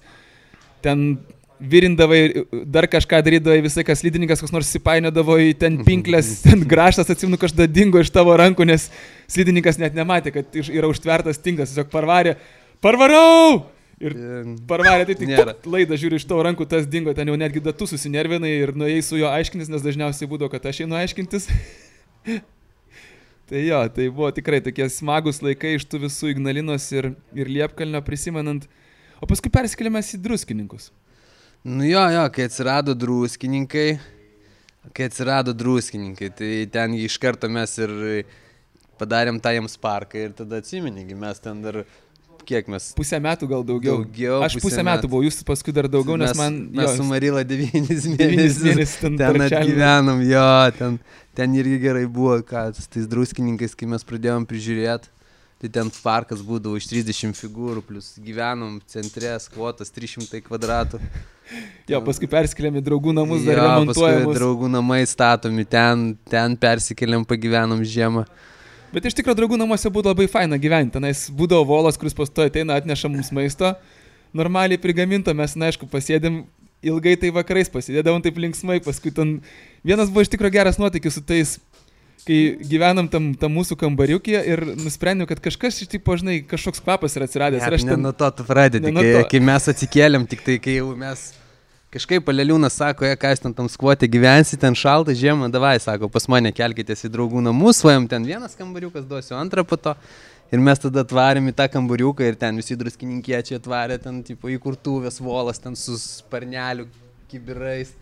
ten virindavai, dar kažką darydavai, visai kas lydininkas, kas nors įsipainiodavo į ten pinklės, ten graštas, atsimenu, kažkada dingo iš tavo rankų, nes slidininkas net nematė, kad yra užtvertas tinklas, tiesiog parvarė, parvarau! Ir parvarė, tai tik Nėra. puk, laidą žiūri iš tavo rankų, tas dingo, ten jau netgi datų susinervinai ir nuėjai su juo aiškintis, nes dažniausiai būdavo, kad aš einu aiškintis. tai jo, tai buvo tikrai tokie smagus laikai iš tų visų Ignalinos ir, ir Liepkalnio prisimenant. O paskui persikėlėme į druskininkus. Nu jo, jo, kai atsirado druskininkai, kai atsirado druskininkai, tai ten iš karto mes ir padarėm tą jiems parką ir tada atsimenėgi, mes ten dar, kiek mes Pusę metų gal daugiau. Daugiau, Aš pusę pusę metų metų. buvau, jūs paskui dar daugiau, nes mes, man... Mes jo, su Marila devynis mėnesius mėnesius ten ten atgyvenom, jo, ten, ten irgi gerai buvo, ką su tais druskininkais, kai mes pradėjom prižiūrėti. Tai ten parkas būdavo iš 30 figūrų, plus gyvenom centre, skvotas 300 kvadratų. Jo, paskui persikėlėme į draugų namus, dar Jo, paskui draugų namai statomi, ten, ten persikėlėm, pagyvenom žiemą. Bet iš tikrųjų draugų namuose būdavo labai faina gyventi. Tenais būdavo volas, kuris pastoja ateina, atneša mums maisto. Normaliai prigaminta, mes, na, aišku, pasėdėm ilgai tai vakarais, pasėdėdavom taip linksmai, paskui ten vienas buvo iš tikrųjų geras nuotykis su tais, kai gyvenam tam, tam mūsų kambariukė ir nusprendėm, kad kažkas iš tipo, žinai, kažkoks kvapas yra atsiradęs. Ir aš Ne ten... nuo to tu pradedi, Ne kai, to. kai mes atsikėlėm, tik tai kai jau mes Kažkaip paleliūnas sako, jie kas ten tam skvotė gyvensi, ten šalta žiemą, davai, sako, pas mane kelkitės į draugų namus, svajam ten vienas kambariukas, duosiu antrą po to. Ir mes tada atvarėm į tą kambariuką ir ten visi druskininkiečiai atvarė ten, tipo, įkurtuvės volas, ten su sparneliu, kibirais.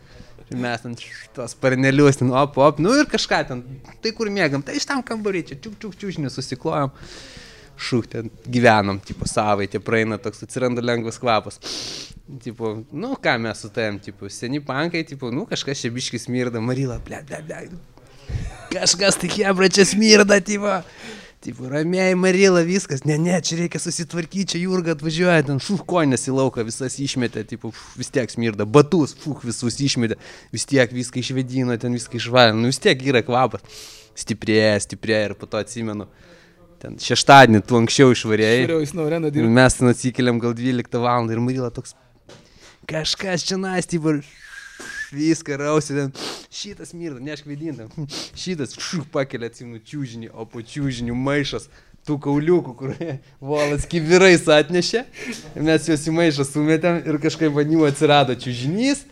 Ir mes ten tuos sparnelius, ten op, op, nu ir kažką ten, tai kur mėgam, tai iš tam kambarį čia, čiuk, čiuk, čiuk, nesusiklojom. Šūk, ten gyvenom, tipo, savaitė praeina, toks atsiranda lengvas kvapas. Tipo, nu ką mes su tavim, tipo, seni pankai, tipo, nu kažkas čia biškis smirda, Marila, ble, ble, ble. Kažkas tai hebra čia smirda, tipo. Tipo, ramiai Marila, viskas, ne, ne, čia reikia susitvarkyti, čia Jurga atvažiuoja, ten šūk konės į lauką, visas išmetė, uf, vis tiek smirda, batus, šūk visus išmetė, vis tiek viską išvedino, ten viską išvalė, nu vis tiek yra kvapas, stiprėja, stiprėja ir po to atsimenu. Ten šeštadienį tu anksčiau išvarėjai. Geriau jis norėjo dirbti. Mes ten atsikeliam gal 12 val. ir Marila toks, kažkas čia nastybur, viską rausi, ten šitas mirda, nešk vidintam, šitas šuk pakelia atsimų čiūžinį, o po čiūžinių maišas tų kauliukų, kur volas kivirais atnešė, mes juos į maišą sumetėm ir kažkaip vadinimu atsirado čiūžinys,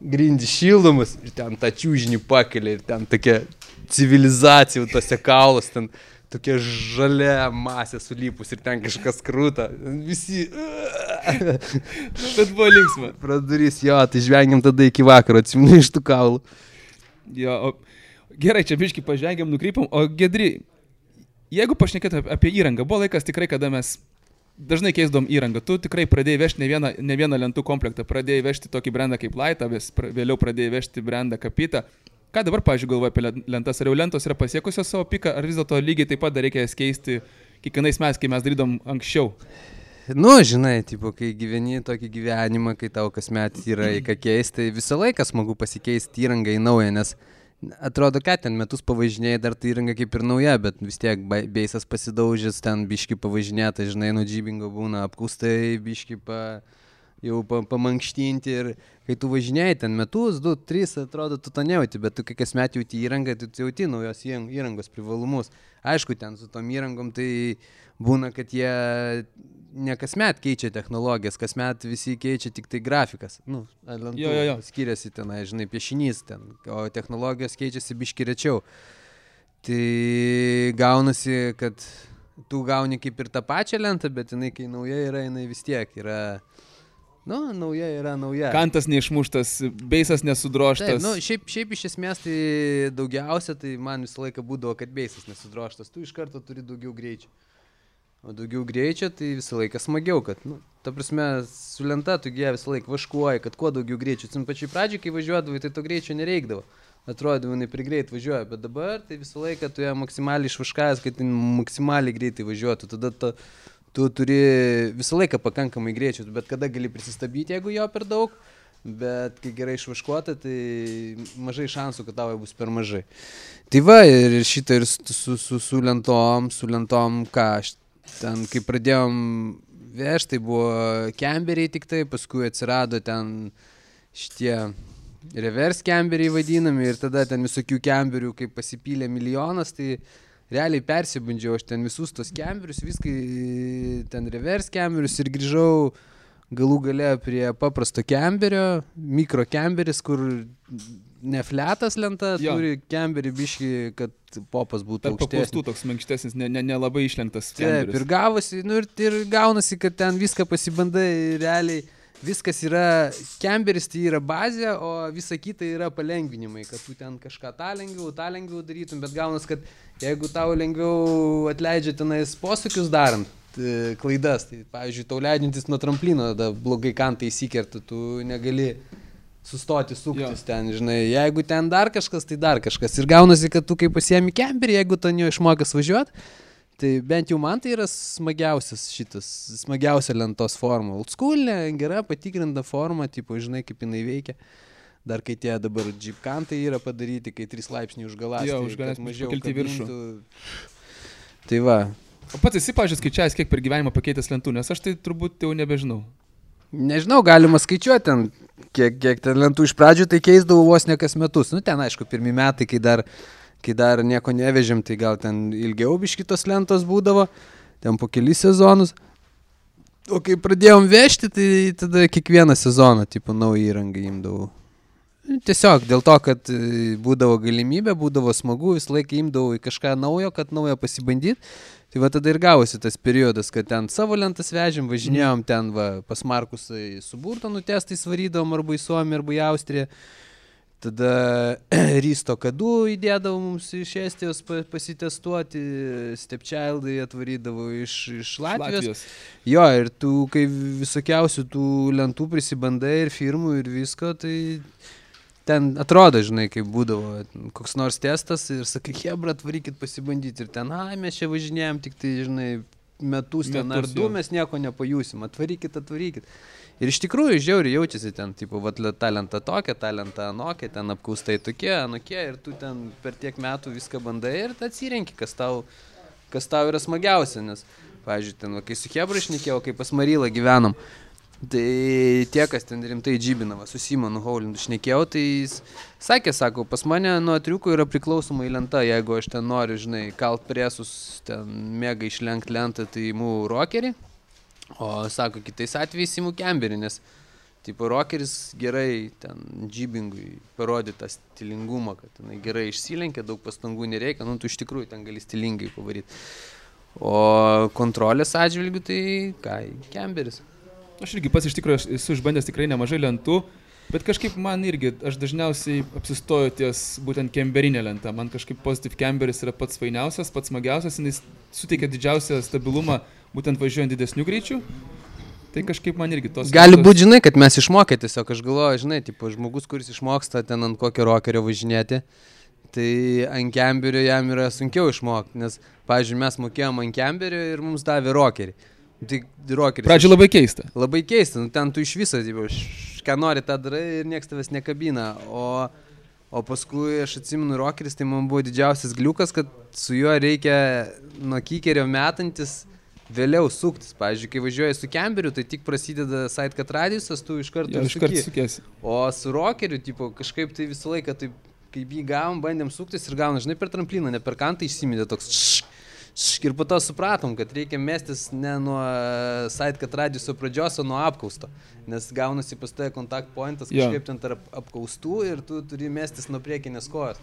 grindi šildomus ir ten tą čiūžinį pakelia ir ten tokia civilizacija, tose kaulas, ten tokia žalia masė sulypus ir ten kažkas krūta. Visi. Bet buvo linksma. Pradurys, jo, tai žvengiam tada iki vakaro, atsiminu iš tų kaulų. Jo, o, gerai, čia biški pažengėm, nukrypom, o gedri, jeigu pašnekėt apie įrangą, buvo laikas tikrai, kada mes dažnai keisdom įrangą. Tu tikrai pradėjai vežti ne vieną, ne vieną lentų komplektą, pradėjai vežti tokį brandą kaip Laita, vis, vėliau pradėjai vežti brandą Kapitą. Ką dabar, pažiūrėjau, galvoju apie lentas? Ar jau lentos yra pasiekusios savo piką, ar vis dėlto lygiai taip pat dar reikia jas keisti kiekvienais metais, kai mes darydom anksčiau? Nu, žinai, tipo, kai gyveni tokį gyvenimą, kai tau kasmet yra į ką keisti, tai visą laiką smagu pasikeisti įrangą į naują, nes atrodo, kad ten metus pavažinėjai, dar tai įranga kaip ir nauja, bet vis tiek beisas pasidaužęs, ten biški pavažinėta, žinai, nuo džybingo būna apkustai, biški pa... Jau pamankštinti ir kai tu važinėjai ten metus, du, tris, atrodo, tu to nejauti, bet tu kai kasmet jauti įrangą, tai tu jauti naujos įrangos privalumus. Aišku, ten su tom įrangom tai būna, kad jie ne kasmet keičia technologijas, kasmet visi keičia tik tai grafikas. Nu, lentų, jo, jo, jo. skiriasi ten, žinai, piešinys ten, o technologijos keičiasi biški rečiau. Tai gaunasi, kad tu gauni kaip ir tą pačią lentą, bet jinai, kai nauja yra, jinai vis tiek yra Nu, nauja yra nauja. Kantas neišmuštas, beisas nesudroštas. Taip, nu, šiaip, šiaip iš esmės tai daugiausia, tai man visą laiką būdavo, kad beisas nesudroštas. Tu iš karto turi daugiau greičio. O daugiau greičio, tai visą laiką smagiau, kad, nu, ta prasme, su lenta tu gie visą laiką vaškuoji, kad kuo daugiau greičio. Sim pačiai pradžiai, kai važiuodavai, tai to greičio nereikdavo. Atrodė, jinai prigreit važiuoja, bet dabar tai visą laiką tu ją maksimaliai išvaškavęs, kad maksimaliai greitai važiuotų. Tada ta, tu turi visą laiką pakankamai greičius, bet kada gali prisistabdyti, jeigu jo per daug, bet kai gerai išvaškuota, tai mažai šansų, kad tavo bus per mažai. Tai va, ir šitą ir su, su, su, su lentom, su lentom, ką aš ten, kai pradėjom vežti, tai buvo kemberiai tik tai, paskui atsirado ten šitie reverse kemberiai vadinami ir tada ten visokių kemberių, kai pasipylė milijonas, tai realiai persibandžiau aš ten visus tos kemberius, viską ten reverse kemberius ir grįžau galų gale prie paprasto kemberio, mikro kemberis, kur ne fletas lenta, jo. turi kemberį biški, kad popas būtų aukštesnis. Toks mankštesnis, nelabai ne, ne, ne išlenktas. Taip, ir gavosi, nu ir, ir gaunasi, kad ten viską pasibandai realiai viskas yra, kemberis tai yra bazė, o visa kita yra palengvinimai, kad tu ten kažką tą lengviau, tą lengviau darytum, bet gaunas, kad jeigu tau lengviau atleidžia tenais posūkius darant, tai klaidas, tai pavyzdžiui, tau leidžiantis nuo tramplino, tada blogai kantai įsikerta, tu negali sustoti suktis jo. ten, žinai, jeigu ten dar kažkas, tai dar kažkas. Ir gaunasi, kad tu kaip pasiemi kemperį, jeigu ten jo išmokęs važiuoti, Tai bent jau man tai yra smagiausias šitas, smagiausia lentos forma. Oldschoolinė, gera patikrinta forma, tipo, žinai, kaip jinai veikia. Dar kai tie dabar džipkantai yra padaryti, kai 3 laipsniai užgalas. Jo, užgalas mažiau. Kelti viršų. Tai va. O pats esi, pažiūrėjęs, skaičiavęs, kiek per gyvenimą pakeitęs lentų, nes aš tai turbūt jau nebežinau. Nežinau, galima skaičiuoti ten, kiek, kiek ten lentų iš pradžių, tai keisdavau vos ne kas metus. Nu, ten aišku, pirmie metai, kai dar kai dar nieko nevežėm, tai gal ten ilgiau biškitos lentos būdavo, ten po kelis sezonus. O kai pradėjom vežti, tai tada kiekvieną sezoną, tipo, naują įrangą imdavau. Tiesiog dėl to, kad e, būdavo galimybė, būdavo smagu, visą laiką imdavau į kažką naujo, kad naujo pasibandyti. Tai va tada ir gavosi tas periodas, kad ten savo lentas vežėm, važinėjom ten va, pas Markus su Burtonu testais varydom arba į Suomiją, arba į Austriją. Tada Rysto kadų įdėdavo mums iš Estijos pa- pasitestuoti, Stepchildai atvarydavo iš, iš Latvijos. Latvijos. Jo, ir tu, kai visokiausių tų lentų prisibandai ir firmų ir visko, tai ten atrodo, žinai, kaip būdavo koks nors testas ir sakai, hebra, atvarykit pasibandyti. Ir ten, ai, mes čia važinėjom tik tai, žinai, metus ten ar Metus, du, jo. mes nieko nepajusim. Atvarykit, atvarykit. Ir iš tikrųjų žiauriai jaučiasi ten, tipo, vat, le- talentą tokia, talentą anokia, ten apkaustai tokie, anokie, ir tu ten per tiek metų viską bandai ir atsirenki, kas tau, kas tau yra smagiausia, nes, pavyzdžiui, ten, va, kai su Hebra išnekėjau, kai pas Marylą gyvenom, tai tie, kas ten rimtai džibinava, su Simonu Haulindu šnekėjau, tai jis sakė, sako, pas mane nuo triukų yra priklausomai lenta, jeigu aš ten noriu, žinai, kalt presus, ten mėga išlenkti lentą, tai imu rokerį, o sako, kitais atvejais imu kemberį, nes Tipo, rokeris gerai ten džibingui parodė tą stilingumą, kad jinai gerai išsilenkia, daug pastangų nereikia, nu tu iš tikrųjų ten gali stilingai pavaryti. O kontrolės atžvilgių tai ką, kemberis. Aš irgi pats iš tikrųjų esu išbandęs tikrai nemažai lentų, bet kažkaip man irgi, aš dažniausiai apsistoju ties būtent kemberinė lenta. Man kažkaip Positive Camberis yra pats fainiausias, pats smagiausias, jis suteikia didžiausią stabilumą būtent važiuojant didesnių greičių. Tai kažkaip man irgi tos... Gali lentos- būti, žinai, kad mes išmokę tiesiog, aš galvoju, žinai, tipo, žmogus, kuris išmoksta ten ant kokio rokerio važinėti, tai ant kemberio jam yra sunkiau išmokti, nes, pavyzdžiui, mes mokėjom ant kemberio ir mums davė rokerį. Tai rokeris. Pradžioje labai keista. Labai keista, nu, ten tu iš viso, tipo, ką nori tą darai ir niekas tavęs nekabina. O, o paskui aš atsimenu rokeris, tai man buvo didžiausias gliukas, kad su juo reikia nuo kikerio metantis vėliau suktis. Pavyzdžiui, kai važiuoji su kemberiu, tai tik prasideda sidecut radiusas, tu iš karto ir iš karto sukėsi. O su rokeriu, tipo, kažkaip tai visą laiką, taip, kaip jį gavom, bandėm suktis ir gavom, žinai, per trampliną, ne per kantą išsimydė toks. Šš, šš, ir po to supratom, kad reikia mestis ne nuo sidecut radiuso pradžios, o nuo apkausto. Nes gaunasi pas tave kontakt pointas kažkaip ten tarp apkaustų ir tu turi mestis nuo priekinės kojos.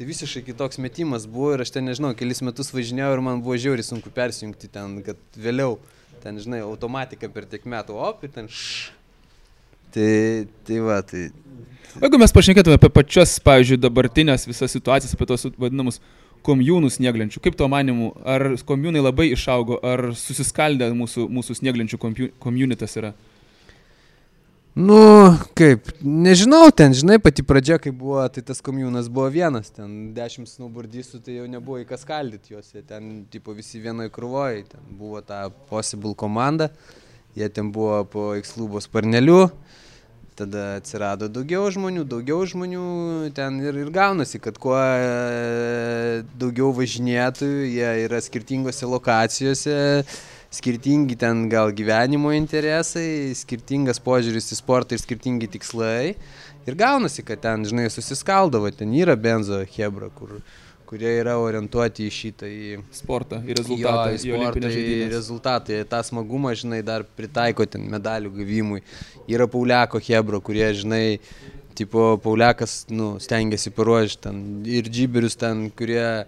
Tai visiškai kitoks metimas buvo ir aš ten nežinau, kelis metus važinėjau ir man buvo žiauriai sunku persijungti ten, kad vėliau, ten žinai, automatika per tiek metų, op ir ten šš. Tai, tai va, tai O Jeigu mes pašnekėtume apie pačias, pavyzdžiui, dabartinės visas situacijas, apie tos vadinamus komjūnų snieglenčių, kaip to manimu, ar komjūnai labai išaugo, ar susiskaldė mūsų, mūsų snieglenčių komjunitas yra? Nu, kaip, nežinau, ten, žinai, pati pradžia, kai buvo, tai tas komjūnas buvo vienas, ten dešimt snowboardistų, tai jau nebuvo į ką skaldyti juos, jie ten, tipo, visi vienoje krūvoje, ten buvo ta Possible komanda, jie ten buvo po X-lubos parneliu, tada atsirado daugiau žmonių, daugiau žmonių, ten ir, ir gaunasi, kad kuo e, daugiau važinėtojų, jie yra skirtingose lokacijose, skirtingi ten gal gyvenimo interesai, skirtingas požiūris į sportą ir skirtingi tikslai. Ir gaunasi, kad ten, žinai, susiskaldavo, ten yra benzo hebra, kur, kurie yra orientuoti į šitą, į Sportą ir rezultatą. Jo, į į sportą, į žaidynės. rezultatą, į tą smagumą, žinai, dar pritaiko ten medalių gavimui. Yra Pauliako Hebro, kurie, žinai, tipo, Pauliakas, nu, stengiasi paruošti ten ir džiberius ten, kurie,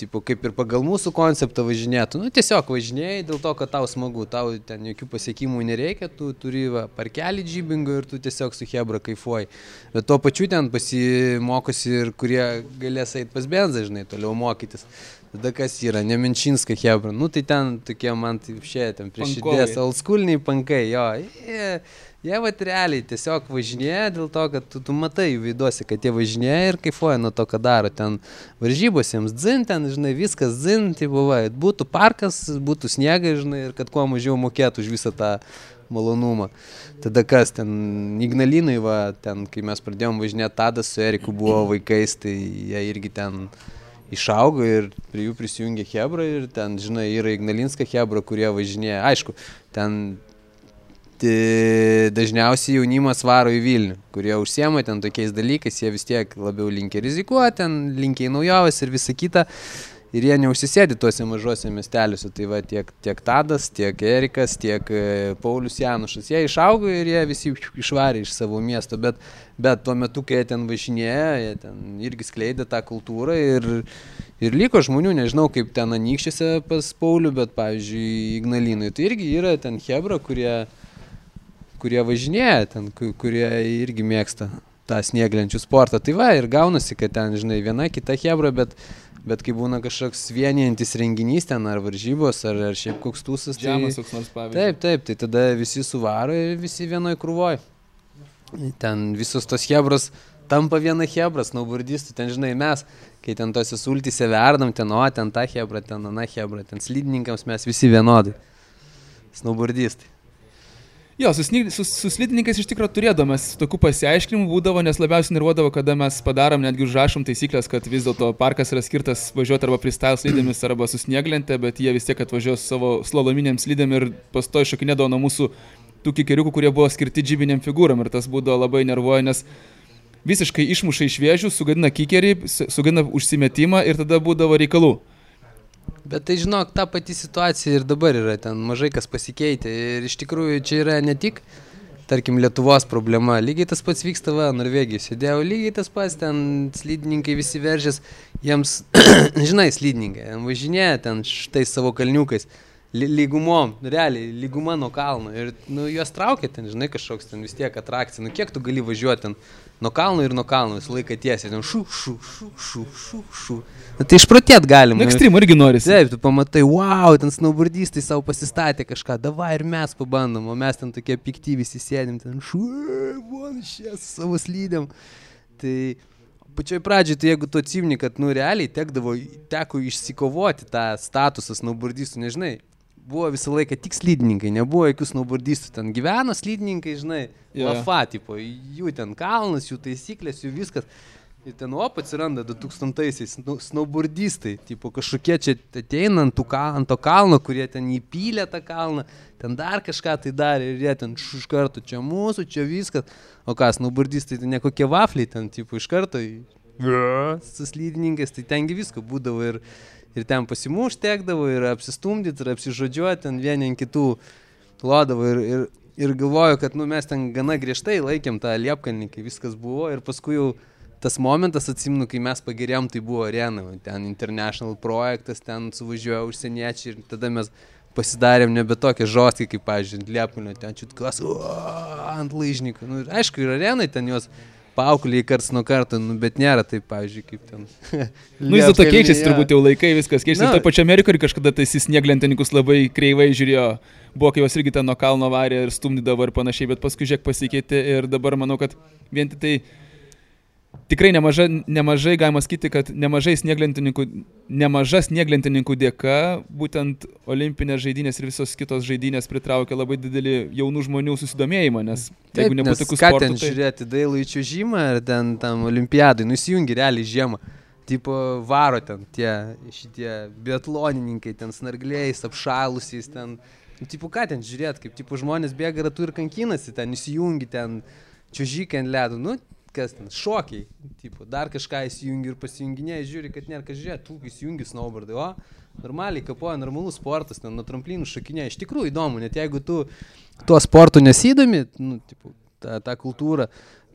tipo, kaip ir pagal mūsų konceptą važinėtų. Nu, tiesiog važinėjai dėl to, kad tau smagu, tau ten jokių pasiekimų nereikia, tu turi va, parkelį džibingo ir tu tiesiog su Hebra kaifuoji. Bet tuo pačiu ten pasimokosi ir kurie galės eiti pas benzą, žinai, toliau mokytis. Tada kas yra, Neminčinska Hebra, nu tai ten tokie man tai šie, ten prieš širdies, oldschooliniai pankai, jo. Jie, jie va realiai tiesiog važinėja dėl to, kad tu, tu matai jų veiduose, kad jie važinėja ir kaifuoja nuo to, ką daro. Ten varžybos jiems dzin, ten, žinai, viskas dzin, tai buvo, būtų parkas, būtų sniegai, žinai, ir kad kuo mažiau mokėtų už visą tą malonumą. Tada kas ten, Ignalinai, va, ten, kai mes pradėjom važinėti, Tadas su Eriku buvo vaikais, tai jie irgi ten išaugo ir prie jų prisijungė Hebra ir ten, žinai, yra Ignalinska Hebra, kurie važinėja. Aišku, ten dažniausiai jaunimas varo į Vilnių, kurie užsiema ten tokiais dalykais, jie vis tiek labiau linkia rizikuoti, ten linkia į naujoves ir visa kita. Ir jie neužsisėdi tuose mažuose miesteliuose. Tai va tiek, tiek Tadas, tiek Erikas, tiek e, Paulius Janušas. Jie išaugo ir jie visi išvarė iš savo miesto, bet, bet tuo metu, kai jie ten važinėjo, jie ten irgi skleidė tą kultūrą ir, ir liko žmonių, nežinau kaip ten anykščiuose pas Paulių, bet pavyzdžiui, Ignalinui. Tai irgi yra ten Hebra, kurie, kurie važinėja ten, kurie irgi mėgsta tą snieglenčių sportą. Tai va ir gaunasi, kad ten, žinai, viena kita Hebra, bet Bet kai būna kažkoks vienijantis renginys ten, ar varžybos, ar, ar šiaip koks tūsas. Tai... Žemas koks nors pavyzdys. Taip, taip, tai tada visi suvaro ir visi vienoj krūvoj. Ten visos tos hebros tampa viena hebra, snowboardistų, ten žinai mes, kai ten tose sultyse verdam, ten o, ten ta hebra, ten ana hebra, ten slidininkams mes visi vienodai. Snowboardistai. Jo, su, su, su slidininkais iš tikrųjų turėdamas tokių pasiaiškinimų būdavo, nes labiausiai nervuodavo, kada mes padarom, netgi užrašom taisyklės, kad vis dėlto parkas yra skirtas važiuoti arba freestyle slidėmis, arba su snieglente, bet jie vis tiek atvažiuos savo slalominėm slidėm ir pastoji šokinėdavo nuo mūsų tų kikeriukų, kurie buvo skirti džibiniam figūram ir tas būdavo labai nervuoja, nes visiškai išmuša iš vėžių, sugadina kikerį, sugadina užsimetimą ir tada būdavo reikalų. Bet tai žinok, ta pati situacija ir dabar yra, ten mažai kas pasikeitė. Ir iš tikrųjų čia yra ne tik, tarkim, Lietuvos problema, lygiai tas pats vyksta, va, Norvegijos. Sėdėjau, lygiai tas pats, ten slidininkai visi veržės, jiems, žinai, slidininkai, važinėja ten štai savo kalniukais lygumom, nu, realiai, lyguma nuo kalno. Ir nu, juos traukia ten, žinai, kažkoks ten vis tiek atrakcija. Nu, kiek tu gali važiuoti ten nuo kalno ir nuo kalno visą laiką tiesiai. Ten šu, šu, šu, šu, šu, šu. Nu, tai išprotėt galima. Nu, ekstrem irgi nori. Taip, tu pamatai, wow, ten snowboardistai savo pasistatė kažką, davai ir mes pabandom, o mes ten tokie pikti visi sėdim, ten šu, von, šias savo slydėm. Tai pačioj pradžioj, tai jeigu tu atsimni, kad, nu, realiai tekdavo, teko išsikovoti tą statusą snowboardistų, nežinai, buvo visą laiką tik slidininkai, nebuvo jokių snowboardistų, ten gyveno slidininkai, žinai, yeah. lafa, tipo, jų ten kalnas, jų taisyklės, jų viskas. Ir ten op atsiranda 2000-aisiais nu, snowboardistai, tipo kažkokie čia ateina ant, kal, ant to kalno, kurie ten įpylė tą kalną, ten dar kažką tai darė ir jie ten iš karto čia mūsų, čia viskas. O ką, snowboardistai, tai ne kokie vafliai ten, tipo, iš karto su slydininkais, tai tengi visko būdavo ir ir ten pasimuš tekdavo, ir apsistumdyti, ir apsižodžiuoti, ten vieni ant kitų lodavo. Ir, ir, ir galvoju, kad nu, mes ten gana griežtai laikėm tą liepkalnį, kai viskas buvo. Ir paskui jau tas momentas, atsimenu, kai mes pagirėm, tai buvo arena, ten international projektas, ten suvažiuoja užsieniečiai ir tada mes pasidarėm nebe tokie žostkai, kaip, pavyzdžiui, liepkalnio, ten čiutkas, ant laižnikų. Nu, aišku, ir arenai ten jos paaugliai karts nuo karto, nu, bet nėra taip, pavyzdžiui, kaip ten. nu, vis dėlto keičiasi turbūt jau laikai, viskas keičiasi. No. Taip pačia Amerikoje kažkada tais snieglentininkus labai kreivai žiūrėjo. Buvo, kai jos irgi ten nuo kalno varė ir stumdydavo ir panašiai, bet paskui žiek pasikeitė ir dabar manau, kad vien tik tai tikrai nemaža, nemažai, galima sakyti, kad nemažai snieglentininkų, nemaža snieglentininkų dėka būtent olimpinės žaidynės ir visos kitos žaidynės pritraukia labai didelį jaunų žmonių susidomėjimą, nes Taip, jeigu nebūtų tokių sportų... Ten tai... žiūrėti dailų į čiūžimą ar ten tam olimpiadai, nusijungi realiai žiemą. Tipo varo ten tie šitie biatlonininkai, ten snargliais, apšalusiais, ten... Nu, tipo ką ten žiūrėti, kaip tipo žmonės bėga ratu ir kankinasi, ten įsijungi, ten čiūžykai ant ledų. Nu, kas ten, šokiai, tipo, dar kažką įsijungi ir pasijunginėjai, žiūri, kad nėra ką žiūrėti, tu įsijungi snowboardai, o normaliai kapoja, normalus sportas, ten nuo tramplinų šokinėja, iš tikrųjų įdomu, net jeigu tu tuo sportu nesidomi, nu, tipo, tą, tą kultūrą,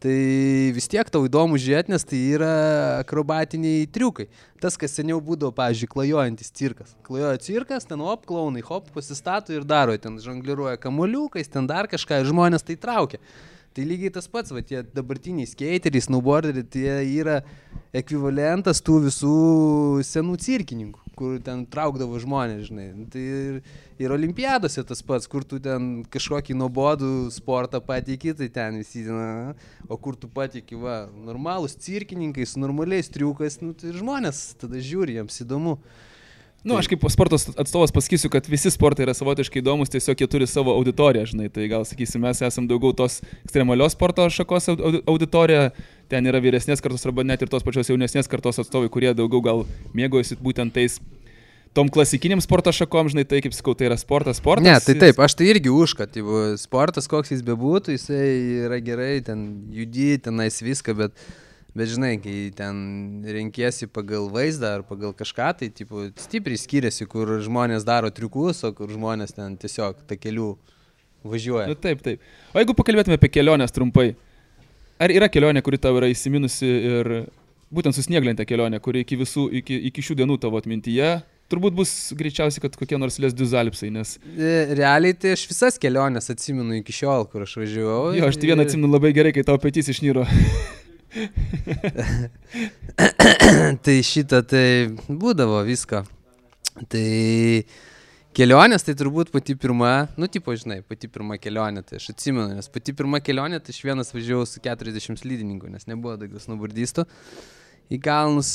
tai vis tiek tau įdomu žiūrėti, nes tai yra akrobatiniai triukai. Tas, kas seniau būdavo, pavyzdžiui, klajojantis cirkas. Klajoja cirkas, ten op, klaunai, hop, pasistato ir daro, ten žongliruoja kamuoliukais, ten dar kažką ir žmonės tai traukia. Tai lygiai tas pats, va, tie dabartiniai skateriai, snowboarderiai, tai yra ekvivalentas tų visų senų cirkininkų, kur ten traukdavo žmonės, žinai. Tai ir, ir olimpiadose tas pats, kur tu ten kažkokį nuobodų sportą pateiki, tai ten visi, na, o kur tu pateiki, va, normalūs cirkininkai su normaliais triukais, nu, tai žmonės tada žiūri, jiems įdomu. Na, nu, aš kaip sporto atstovas pasakysiu, kad visi sportai yra savotiškai įdomus, tiesiog jie turi savo auditoriją, žinai. Tai gal sakysim, mes esame daugiau tos ekstremalios sporto šakos auditorija, ten yra vyresnės kartos arba net ir tos pačios jaunesnės kartos atstovai, kurie daugiau gal mėgojasi būtent tais tom klasikiniam sporto šakom, žinai, tai kaip sakau, tai yra sportas, sportas. Ne, tai taip, aš tai irgi už, kad sportas koks jis bebūtų, jisai yra gerai, ten judyti, tenais viską, bet Bet žinai, kai ten renkiesi pagal vaizdą ar pagal kažką, tai tipo, stipriai skiriasi, kur žmonės daro triukus, o kur žmonės ten tiesiog ta kelių važiuoja. Nu, taip, taip. O jeigu pakalbėtume apie keliones trumpai, ar yra kelionė, kuri tau yra įsiminusi ir būtent su snieglente kelionė, kuri iki visų, iki, iki šių dienų tavo atmintyje turbūt bus greičiausiai, kad kokie nors lesdus alpsai, nes... E, Realiai tai aš visas keliones atsimenu iki šiol, kur aš važiavau. Jo, aš tai vieną atsimenu labai gerai, kai tavo petys išnyro. tai šitą tai būdavo visko. Tai kelionės tai turbūt pati pirma, nu, tipo, žinai, pati pirma kelionė, tai aš atsimenu, nes pati pirma kelionė, tai aš vienas važiavau su 40 slidininkų, nes nebuvo daugiau snowboardistų į kalnus.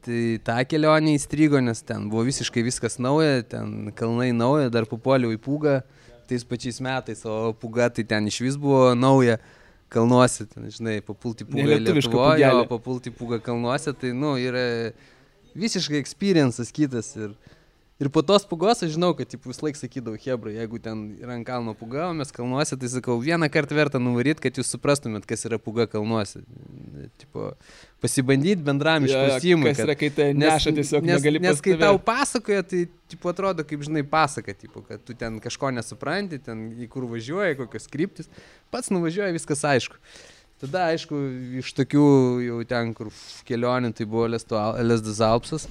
Tai tą kelionę įstrigo, nes ten buvo visiškai viskas nauja, ten kalnai nauja, dar papuoliau į pūgą tais pačiais metais, o pūga tai ten iš vis buvo nauja kalnuose, ten, žinai, papulti pūgą Lietuvoje, papulti pūgą kalnuose, tai, nu, yra visiškai experiences kitas ir, ir po tos pūgos aš žinau, kad, tipo, vis laik sakydavau, Hebra, jeigu ten yra ant kalno pūga, o mes kalnuose, tai sakau, vieną kartą verta nuvaryti, kad jūs suprastumėt, kas yra pūga kalnuose. Tipo, pasibandyti bendram išprusimui. Kas yra, kai tai neša tiesiog, nes, negali nes kai tau pasakoja, tai tipo, atrodo, kaip žinai, pasaka, tipo, kad tu ten kažko nesupranti, ten į kur važiuoji, kokios kryptis, pats nuvažiuoji, viskas aišku. Tada, aišku, iš tokių jau ten, kur kelionių, tai buvo Lesdas Alpsas,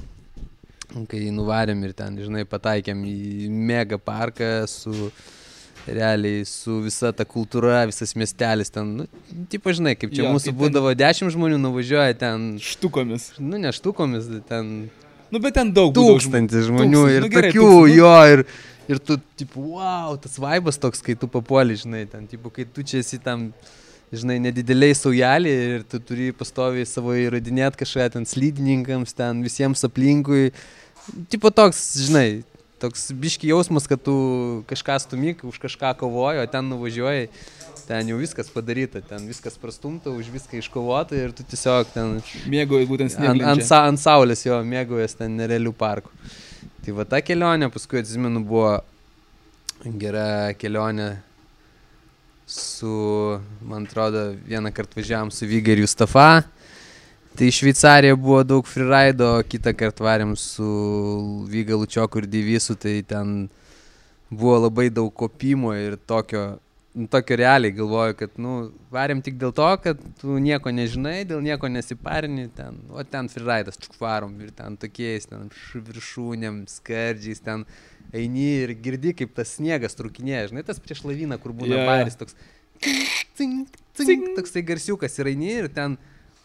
kai nuvarėm ir ten, žinai, pataikėm į mega parką su realiai su visa ta kultūra, visas miestelis ten, nu, tipo, žinai, kaip čia Jo, mūsų ten- būdavo dešimt žmonių nuvažiuoja ten, Štukomis. nu, ne štukomis, ten Nu, bet ten daug tūkstantis žmonių Tūkstantis, ir nu gerai, tokių, tūkstantis, nu. jo, ir, ir tu, tipo, wow, tas vaibas toks, kai tu papuoli, žinai, ten, tipo, kai tu čia esi tam, žinai, nedideliai saujelį ir tu turi pastoviai savo įrodinėti kažką ten slydininkams, ten visiems aplinkui. Tipo toks, žinai, toks biški jausmas, kad tu kažką stumyk, už kažką kovoji, o ten nuvažiuoji, ten jau viskas padaryta, ten viskas prastumta, už viską iškovota ir tu tiesiog ten Mėgau būtent ant, ant, sa, ant saulės jo mėgaujas ten nerealių parkų. Tai va ta kelionė, paskui atsimenu, buvo gera kelionė su, man atrodo, vieną kartą važiavam su Vyga ir Justafa. Tai į Šveicariją buvo daug freerido, kitą kartą varėm su Vyga Lučioku ir Divysu, tai ten buvo labai daug kopimo ir tokio, tokio realiai galvoju, kad, nu, varėm tik dėl to, kad tu nieko nežinai, dėl nieko nesiparini, ten, o ten freeridas, čuk varom ir ten tokiais, ten viršūnėm, skardžiais, ten eini ir girdi, kaip tas sniegas trukinėja, žinai, tas prieš laviną, kur būna yeah. baris toks, cink, cink, toksai garsiukas ir eini ir ten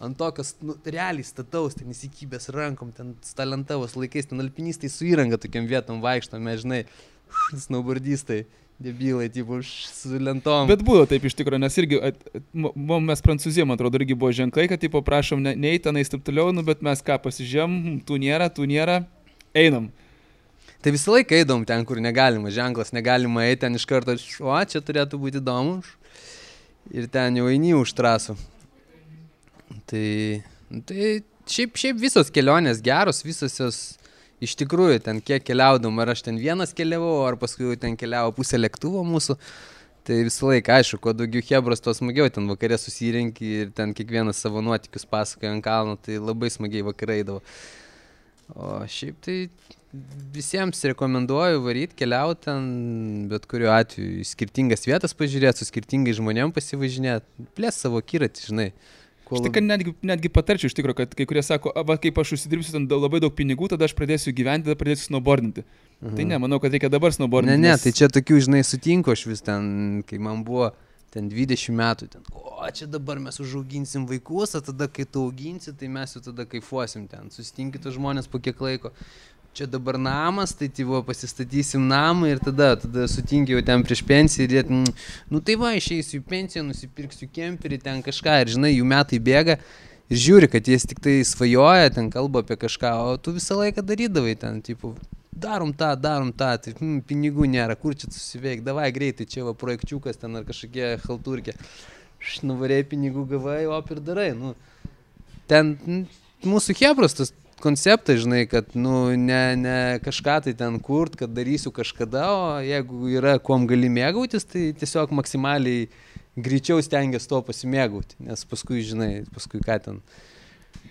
ant tokios, nu, realiai stataus, ten įsikibęs rankom, ten talentavos laikais, ten alpinistai su įranga tokiam vietom vaikštome, žinai, snowboardistai, debilai, tipo, su lentom. Bet buvo taip iš tikrųjų, nes irgi, at, at, mo- mo- mes Prancūzija, man atrodo, irgi buvo ženklai, kad, tipo, prašom, ne, nei tenais taip toliau, nu, bet mes ką pasižiūrėm, hm, tų nėra, tų nėra, einam. Tai visą laiką eidom ten, kur negalima, ženklas negalima eiti, ten iš karto, o čia turėtų būti įdomu. Ir ten jau eini už trasų. Tai, nu, tai šiaip, šiaip visos kelionės geros, visos jos iš tikrųjų ten kiek keliaudom, ar aš ten vienas keliavau, ar paskui ten keliavo pusė lėktuvo mūsų. Tai visą laiką, aišku, kuo daugiau hebros, tuo smagiau, ten vakarė susirinki ir ten kiekvienas savo nuotikius pasakoja ant kalno, tai labai smagiai vakarai eidavo. O šiaip tai visiems rekomenduoju varyti, keliauti ten, bet kuriuo atveju, skirtingas vietas pažiūrėti, su skirtingais žmonėm pasivažinėti, plės savo kiratį, žinai. Kuo Aš tai, lab- kad netgi, netgi patarčiau iš tikrųjų, kad kai kurie sako, "A, va, kaip aš užsidirbsiu ten labai daug pinigų, tada aš pradėsiu gyventi, tada pradėsiu snowboardinti. Mhm. Tai ne, manau, kad reikia dabar Ne, snowboardinti. ne, nes- tai čia tokių, žinai, sutinku aš vis ten, kai man buvo ten 20 metų, ten, o čia dabar mes užauginsim vaikus, o tada, kai tu auginsi, tai mes jau tada kaifuosim ten, susitinki tos žmonės po kiek laiko. Čia dabar namas, tai tyvo pasistatysim namą ir tada, tada sutinki jau ten prieš pensiją ir jie, mm, nu tai va, išeisiu į pensiją, nusipirksiu kemperį, ten kažką ir žinai, jų metai bėga. Ir žiūri, kad jis tik tai svajoja, ten kalba apie kažką, o tu visą laiką darydavai ten, tipo, darom tą, darom tą, tai hm, pinigų nėra, kur čia susiveik, davai greitai, čia va projekčiukas ten ar kažkokie halturkė. Nuvarėjai pinigų gavai, o ir darai. Nu, ten n, mūsų hebros tas konceptas, žinai, kad, nu, ne, ne kažką tai ten kurt, kad darysiu kažkada, o jeigu yra kuom gali mėgautis, tai tiesiog maksimaliai greičiau stengiasi to pasimėgauti, nes paskui, žinai, paskui ką ten.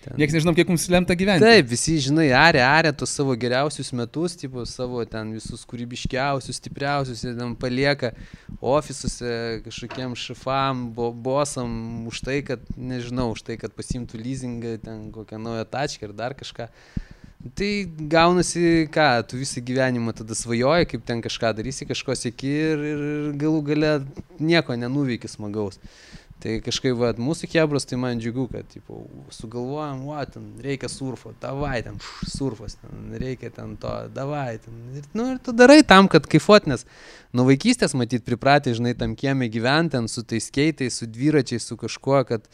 Ten. Niekas nežinom, kiek mums lemta gyventi. Taip, visi, žinai, arė, arė tos savo geriausius metus, tipo, savo ten visus kūrybiškiausius, stipriausius, ir ten palieka ofisuose kažkokiem šifam, bo, bosam už tai, kad, nežinau, už tai, kad pasimtų leasingą, ten kokią naują tačką ir dar kažką. Tai gaunasi, ką, tu visą gyvenimą tada svajoji, kaip ten kažką darysi, kažko sėki ir, ir galų gale nieko nenuveiki smagaus. Tai kažkaip, va, mūsų kebras, tai man džiugu, kad, tipo, sugalvojam, va, ten reikia surfo, davai, ten surfas, ten reikia ten to, davai, ten. Ir, nu, ir tu darai tam, kad kaifuot, nes nuo vaikystės, matyt, pripratę, žinai, tam kiemė gyventi, ten su tais keitais, su dviračiais, su kažkuo, kad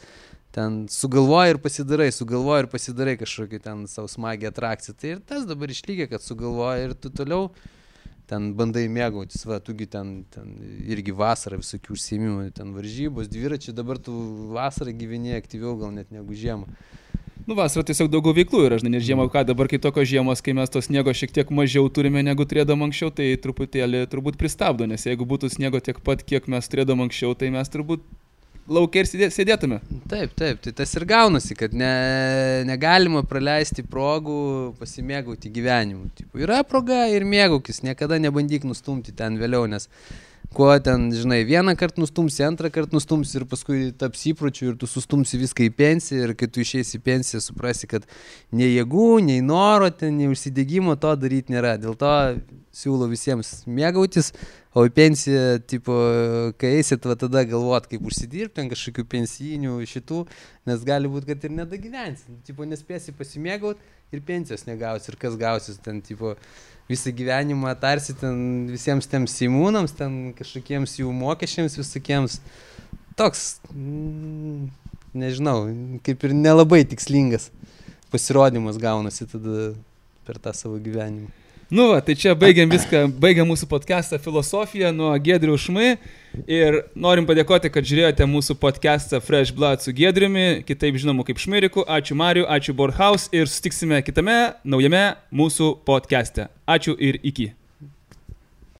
ten sugalvoji ir pasidarai, sugalvoji ir pasidarai kažkokį ten savo smagią atrakciją. Tai ir tas dabar išlygia, kad sugalvoji ir tu toliau ten bandai mėgautis, va, tugi ten, ten irgi vasarą visokių užsiemimų, ten varžybos, dviračiai, dabar tu vasarą gyveni aktyviau gal net negu žiemą. Nu, vasarą tiesiog daugiau veiklų yra, žinai, nes žiemą, ką dabar kai tokios žiemos, kai mes to sniego šiek tiek mažiau turime negu turėdom anksčiau, tai truputėlį turbūt pristabdo, nes jeigu būtų sniego tiek pat, kiek mes turėdom anksčiau, tai mes turbūt laukia ir sėdė- sėdėtume. Taip, taip, tai tas ir gaunasi, kad ne, negalima praleisti progų pasimėgauti gyvenimu. Tipo, yra proga ir mėgaukis, niekada nebandyk nustumti ten vėliau, nes kuo ten, žinai, vieną kartą nustumsi, antrą kartą nustumsi ir paskui taps įpročiu ir tu sustumsi viską į pensiją ir kai tu išeisi į pensiją suprasi, kad nei jėgų, nei noro, ten, nei užsidėgymo to daryti nėra. Dėl to siūlau visiems mėgautis, o į pensiją, tipo, kai eisit, va tada galvot, kaip užsidirbti, ten kažkokių pensijinių šitų, nes gali būti, kad ir nedagyvensi. Tipo, nespėsi pasimėgauti ir pensijos negausi ir kas gausis ten, tipo, visą gyvenimą tarsi ten visiems tiems įmūnams, ten kažkokiems jų mokesčiams visokiems. Toks, mm, nežinau, kaip ir nelabai tikslingas pasirodymas gaunasi tada per tą savo gyvenimą. Nu, va, tai čia baigiam viską, baigiam mūsų podcastą Filosofija nuo Gedrių Šmai ir norim padėkoti, kad žiūrėjote mūsų podcastą Fresh Blood su Gedriumi, kitaip žinomu kaip Šmiriku. Ačiū Mariu, ačiū Borhaus ir sustiksime kitame naujame mūsų podcast'e. Ačiū ir iki.